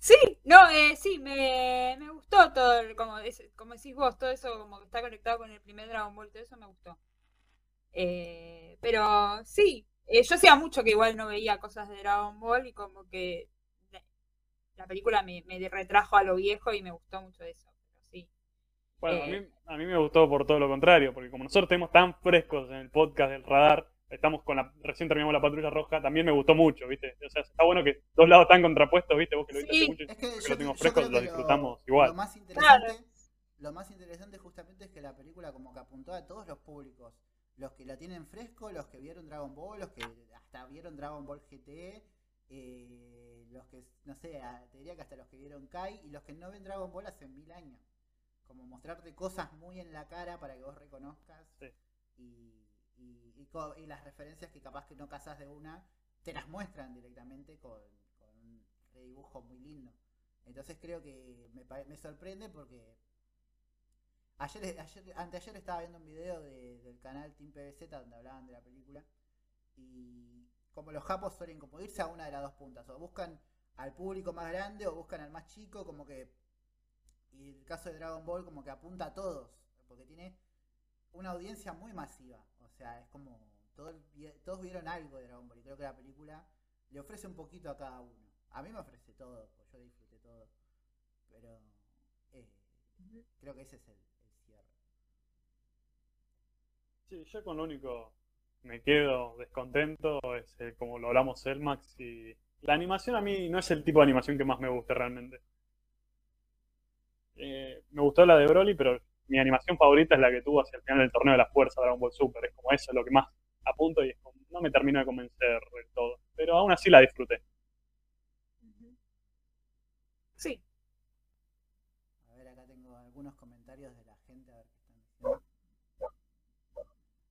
H: Sí, no, eh, sí, me, me gustó todo, el- como, es- como decís vos, todo eso como que está conectado con el primer Dragon Ball, todo eso me gustó. Eh, pero sí, eh, yo hacía mucho que igual no veía cosas de Dragon Ball y como que la, la película me, me retrajo a lo viejo y me gustó mucho eso. Pero sí.
I: Bueno, a
H: Eh.
I: mí, a mí me gustó por todo lo contrario, porque como nosotros tenemos tan frescos en el podcast del radar, estamos con la, recién terminamos la patrulla roja, también me gustó mucho, ¿viste? O sea, está bueno que dos lados tan contrapuestos, ¿viste? Vos que lo viste
H: Sí.
I: hace mucho,
G: Es que
I: que
G: yo,
I: lo frescos,
G: que
I: lo
G: lo-
I: disfrutamos
G: Lo
I: igual.
G: más interesante, lo más interesante justamente es que la película como que apuntó a todos los públicos. Los que la tienen fresco, los que vieron Dragon Ball, los que hasta vieron Dragon Ball GT, eh, los que, no sé, te diría que hasta los que vieron Kai y los que no ven Dragon Ball hace mil años. Como mostrarte cosas muy en la cara para que vos reconozcas
I: Sí.
G: y, y- y las referencias que capaz que no casas de una, te las muestran directamente con, con un redibujo muy lindo. Entonces creo que me, me sorprende porque ayer, ayer, anteayer estaba viendo un video de- del canal Team PBZ donde hablaban de la película y como los japos suelen como irse a una de las dos puntas, o buscan al público más grande o buscan al más chico, como que y el caso de Dragon Ball como que apunta a todos, porque tiene una audiencia muy masiva, sea, es como todo el todos vieron algo de Dragon Ball y creo que la película le ofrece un poquito a cada uno. A mí me ofrece todo, pues yo disfruté todo, pero eh, creo que ese es el, el cierre.
I: Sí, yo con lo único me quedo descontento es eh, como lo hablamos el Max y la animación a mí no es el tipo de animación que más me gusta realmente. Eh, me gustó la de Broly, pero mi animación favorita es la que tuvo hacia el final del torneo de la fuerza Dragon Ball Super. Es como eso lo que más apunto y es como- no me termino de convencer del todo. Pero aún así la disfruté.
H: Sí.
G: A ver, acá tengo algunos comentarios de la gente, a ver qué están diciendo.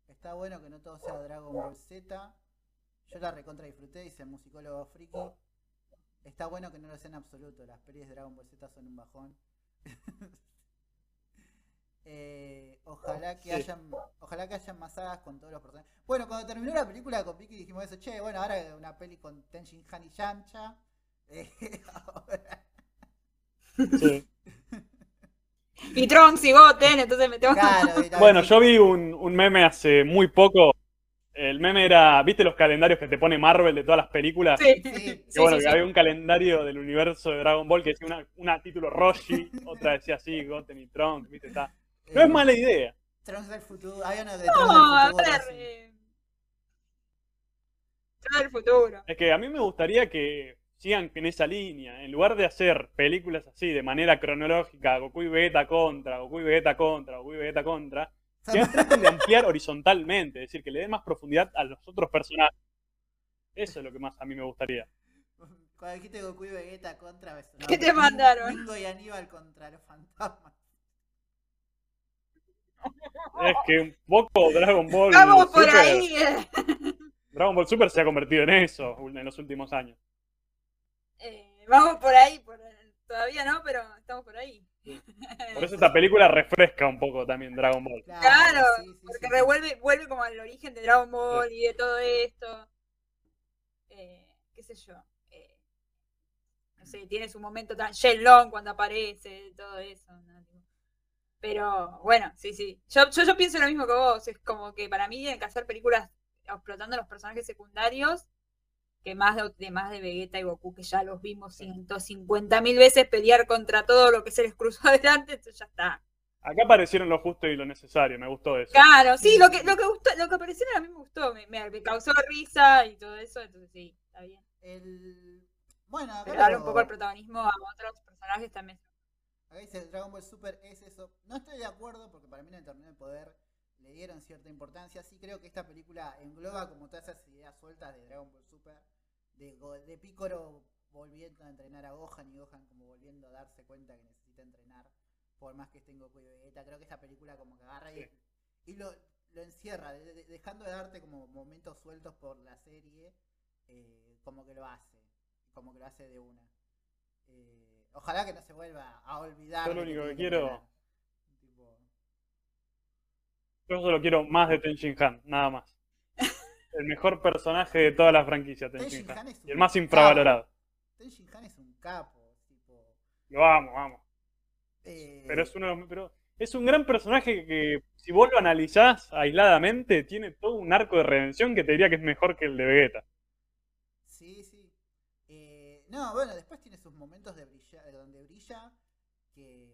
G: Está bueno que no todo sea Dragon Ball Z. Yo la recontra disfruté, dice el musicólogo friki. Está bueno que no lo sea en absoluto. Las pelis de Dragon Ball Z son un bajón. Eh, ojalá que
I: Sí.
G: hayan ojalá que hayan más sagas con todos los personajes. Bueno, cuando terminó la película con Vicky dijimos eso, che, bueno, ahora una peli con Tenshin Han y Yamcha. Eh, ahora-
I: Sí.
H: Y Trunks y Goten, entonces me tengo
G: Claro,
I: Bueno, yo vi un, un meme hace muy poco. El meme era, ¿viste los calendarios que te pone Marvel de todas las películas?
H: Sí.
G: Sí,
I: Que bueno,
H: sí,
I: que
H: sí.
I: había un calendario del universo de Dragon Ball que decía una, una título Roshi, otra decía así, Goten y Trunks, ¿viste? Está. No
G: eh,
I: es mala idea.
G: Trunks del futuro. Había uno de
H: No,
G: Trunks
H: a
G: del futuro.
H: ver.
G: sí.
H: eh, Todo el futuro.
I: Es que a mí me gustaría que sigan en esa línea. En lugar de hacer películas así de manera cronológica, Goku y Vegeta contra, Goku y Vegeta contra, Goku y Vegeta contra, que traten de ampliar horizontalmente, es decir, que le den más profundidad a los otros personajes. Eso es lo que más a mí me gustaría.
G: Cuando dijiste Goku y Vegeta contra ves, no,
H: ¿Qué te mandaron?
G: Mingo y Aníbal contra los fantasmas.
I: Es que un poco Dragon Ball
H: Vamos por
I: Super,
H: ahí. eh.
I: Dragon Ball Super se ha convertido en eso en los últimos años.
H: Eh, vamos por ahí. por- Todavía no, pero estamos por ahí.
I: Por eso esta película refresca un poco también Dragon Ball.
H: Claro,
G: sí, sí,
H: porque revuelve, vuelve como al origen de Dragon Ball y de todo esto. Eh, qué sé yo. eh, no sé, tiene su momento tan Shenlong cuando aparece, todo eso. ¿no? Pero bueno, sí, sí. Yo, yo, yo pienso lo mismo que vos. Es como que para mí tienen que hacer películas explotando los personajes secundarios que más de, de más de Vegeta y Goku, que ya los vimos 150 mil veces pelear contra todo lo que se les cruzó adelante, entonces ya está.
I: Acá aparecieron lo justo y lo necesario, me gustó eso.
H: Claro, sí, lo que, lo que gustó, lo que aparecieron a mí me gustó, me, me- me causó risa y todo eso, entonces sí, está bien.
G: El... Bueno,
H: Pero darle un poco el protagonismo a otros personajes también.
G: Acá dice Dragon Ball Super es eso. No estoy de acuerdo porque para mí en el torneo de poder le dieron cierta importancia. Sí creo que esta película engloba como todas esas ideas sueltas de Dragon Ball Super. De, de Piccolo volviendo a entrenar a Gohan y Gohan como volviendo a darse cuenta que necesita entrenar. Por más que esté en Goku y Vegeta. Creo que esta película como que agarra y, y lo, lo encierra. de- de- dejando de darte como momentos sueltos por la serie. eh, como que lo hace. Como que lo hace de una. Eh, ojalá que no se vuelva a olvidar.
I: Yo lo único que quiero-.
G: Tipo,
I: Yo solo quiero más de Tenshin Han, nada más. El mejor personaje de toda la franquicia, Tenshin
G: Tenshin Han
I: Han.
G: es un
I: Y el más infravalorado.
G: Tenshin Han es un capo. tipo,
I: Lo amo, amo.
G: Eh,
I: Pero es uno de los- pero es un gran personaje que, si vos lo analizás aisladamente, tiene todo un arco de redención que te diría que es mejor que el de Vegeta.
G: Sí, sí. Eh, no, bueno, después tiene sus momentos de brilla, de donde brilla, que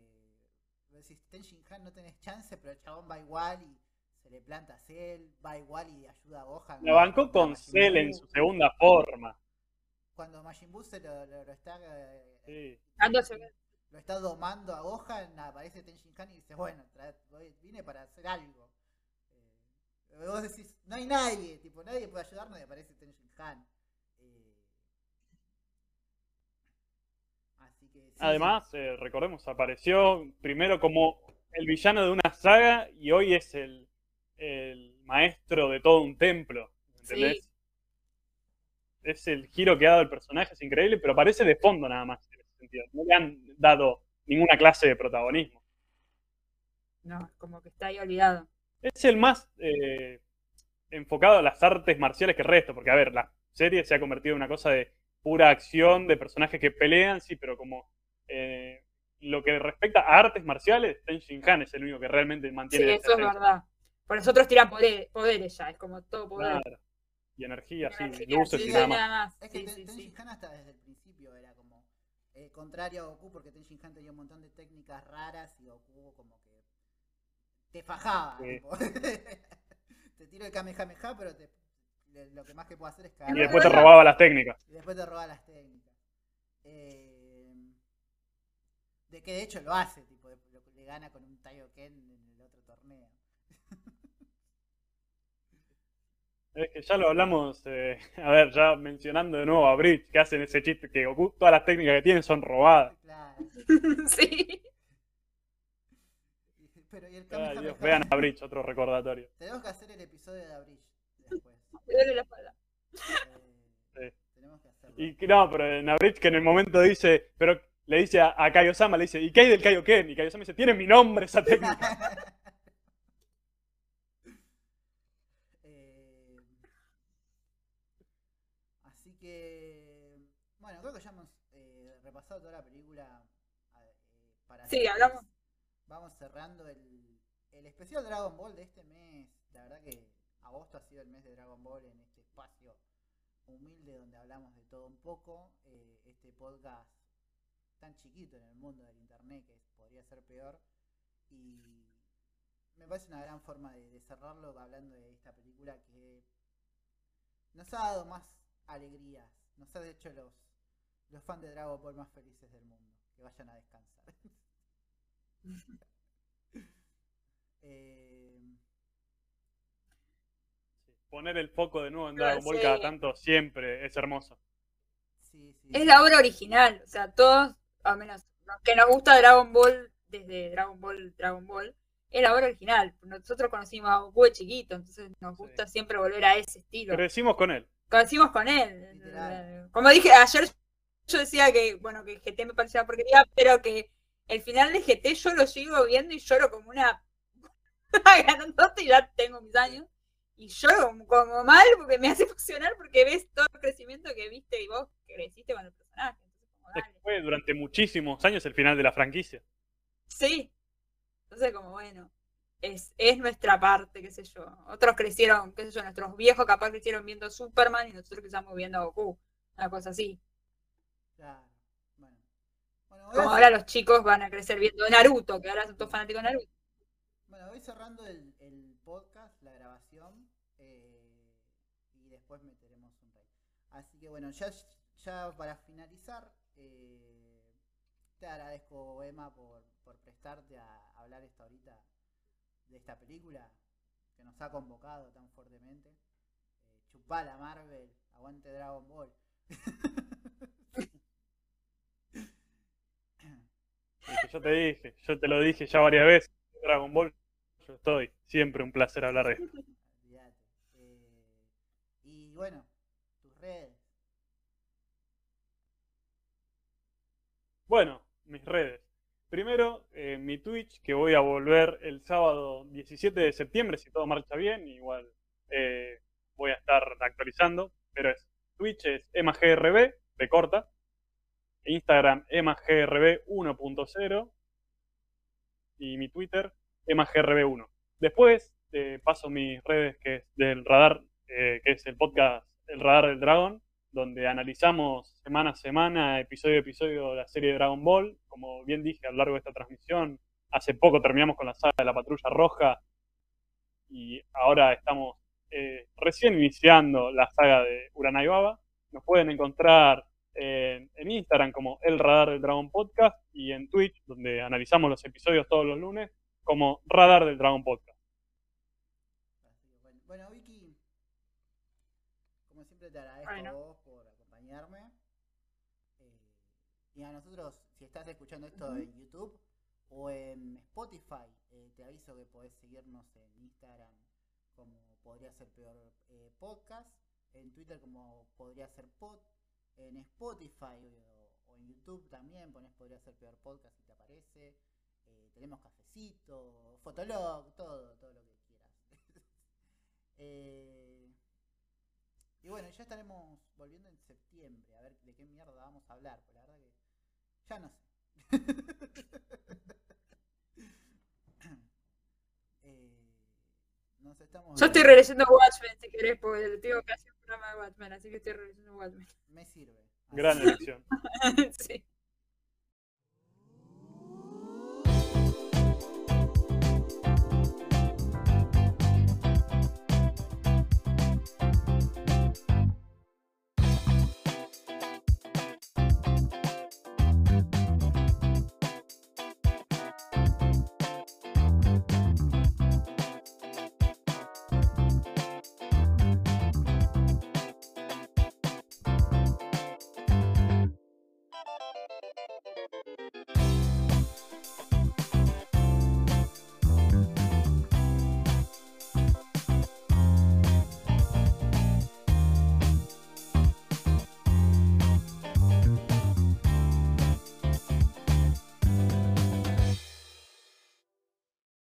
G: decís, Tenshin Han no tenés chance, pero el chabón va igual y se le planta a Cell, va igual y ayuda a Gohan.
I: La bancó con Cell en su segunda forma.
G: Cuando Majin Buu se lo, lo- lo está, eh,
I: Sí.
H: Dándose-
G: lo está domando a Gohan, aparece Tenshin Han y dice, bueno, vine para hacer algo. Eh, vos decís, no hay nadie, tipo, nadie puede ayudarnos y aparece Tenshin Han. Eh, así que sí,
I: Además, eh, recordemos, apareció primero como el villano de una saga y hoy es el, el maestro de todo un templo. ¿Entendés?
H: Sí.
I: Es el giro que ha dado el personaje, es increíble, pero aparece de fondo nada más en ese sentido. No le han dado ninguna clase de protagonismo.
H: No, como que está ahí olvidado.
I: Es el más eh, enfocado a las artes marciales que el resto, porque a ver, la serie se ha convertido en una cosa de pura acción, de personajes que pelean, sí, pero como eh, lo que respecta a artes marciales, Tenshin Han es el único que realmente
H: Sí,
I: mantiene
H: eso es verdad. Por los otros tiran poder- poderes ya, es como todo poder.
I: Claro. Y energía, sí,
H: Energía,
I: luces
H: sí,
I: y
H: sí,
I: nada más.
H: nada más.
G: Es que
H: Sí,
G: Ten-
H: sí,
G: Tenshin
H: sí.
G: Han hasta desde el principio era como eh, contrario a Goku porque Tenshin Han tenía un montón de técnicas raras y Goku como que te fajaba.
I: Sí.
G: te tiro el Kamehameha, pero te- lo que más que puedo hacer es
I: Y
G: cagar.
I: después te robaba las técnicas.
G: Y después te roba las técnicas. Eh, de que de hecho lo hace, tipo, de- lo que le gana con un Taioken en el otro torneo.
I: Es que ya lo hablamos, eh, a ver, ya mencionando de nuevo a Bridge, que hacen ese chiste que Goku, todas las técnicas que tiene son robadas.
G: Claro.
H: sí.
G: Pero y el
I: Ay. Dios, vean a Bridge, otro recordatorio.
G: Tenemos que hacer el episodio de Abril después.
H: Duele la espalda.
G: Eh,
I: Sí.
G: tenemos que hacerlo.
I: Y que no, pero en Bridge que en el momento dice, pero le dice a, a Kaiosama, le dice, ¿y qué hay del Kaioken? Y Kaiosama dice, tiene mi nombre esa técnica.
G: Eh, así que, bueno, creo que ya hemos eh, repasado toda la película. eh, para
H: Sí, hablamos.
G: Vamos cerrando el, el especial Dragon Ball de este mes. La verdad que agosto ha sido el mes de Dragon Ball en este espacio humilde donde hablamos de todo un poco. Eh, este podcast tan chiquito en el mundo del internet que podría ser peor. Y me parece una gran forma de, de cerrarlo hablando de esta película que nos ha dado más alegrías, nos ha hecho los, los fans de Dragon Ball más felices del mundo. Que vayan a descansar. Eh,
I: Poner el foco de nuevo en
H: Claro,
I: Dragon Ball
H: sí.
I: cada tanto siempre es hermoso.
G: sí, sí,
H: Es la obra original, o sea, todos, al menos los que nos gusta Dragon Ball, desde Dragon Ball, Dragon Ball, es la obra original. Nosotros conocimos a Goku de chiquito, entonces nos gusta siempre volver a ese estilo.
I: Crecimos con él.
H: Conocimos con él.
G: Literal.
H: Como dije ayer, yo decía que, bueno, que GT me parecía una porquería, pero que el final de GT yo lo sigo viendo y lloro como una grandote y ya tengo mis años. Y lloro como, como mal porque me hace emocionar porque ves todo el crecimiento que viste y vos creciste con el personaje. Entonces.
I: Fue durante muchísimos años el final de la franquicia.
H: Sí. Entonces, como bueno, es, es nuestra parte, qué sé yo. Otros crecieron, qué sé yo, nuestros viejos capaz crecieron viendo Superman y nosotros que estamos viendo a Goku. Una cosa así.
G: Claro. Bueno. Bueno, voy,
H: Como
G: a
H: ahora los chicos van a crecer viendo Naruto, que ahora son todos fanáticos de Naruto.
G: bueno, voy cerrando el, el podcast, la grabación. eh, y después meteremos un rey. Así que bueno, ya, para finalizar, eh, te agradezco, Emma, por, por prestarte a hablar esta ahorita de esta película que nos ha convocado tan fuertemente. Eh, chupala Marvel, aguante Dragon Ball.
I: Yo te dije, yo te lo dije ya varias veces. Dragon Ball, yo estoy. Siempre un placer hablar de esto.
G: Eh, y bueno, tus redes.
I: Bueno, mis redes. Primero, eh, mi Twitch, que voy a volver el sábado 17 de septiembre, si todo marcha bien. Igual eh, voy a estar actualizando, pero es Twitch es emagRB, de corta. Instagram emagrb 1.0 y mi Twitter emagrb1. Después te paso mis redes que es del radar, eh, que es el podcast El Radar del Dragón, donde analizamos semana a semana, episodio a episodio, la serie de Dragon Ball. Como bien dije a lo largo de esta transmisión, hace poco terminamos con la saga de la Patrulla Roja y ahora estamos eh, recién iniciando la saga de Uranai Baba. Nos pueden encontrar en, en Instagram como El Radar del Dragón Podcast y en Twitch, donde analizamos los episodios todos los lunes, como Radar del Dragón Podcast.
G: Así que bueno. Bueno, Vicky, como siempre te agradezco
H: Bueno.
G: a vos por acompañarme. Eh, y a nosotros, si estás escuchando esto en YouTube o en Spotify, eh, te aviso que podés seguirnos en Instagram como podría ser peor eh, podcast, en Twitter como podría ser pod, en Spotify o, o en YouTube también pones podría ser peor podcast y te aparece. Eh, tenemos cafecito, fotolog, todo, todo lo que quieras. Eh, y bueno, ya estaremos volviendo en septiembre a ver de qué mierda vamos a hablar, pues la verdad que ya no sé. Eh,
H: Yo estoy
G: regresando
H: a Watchmen si querés, porque tengo que hacer un programa de Watchmen, así que estoy regresando a Watchmen.
G: Me sirve.
I: Gran elección.
H: sí.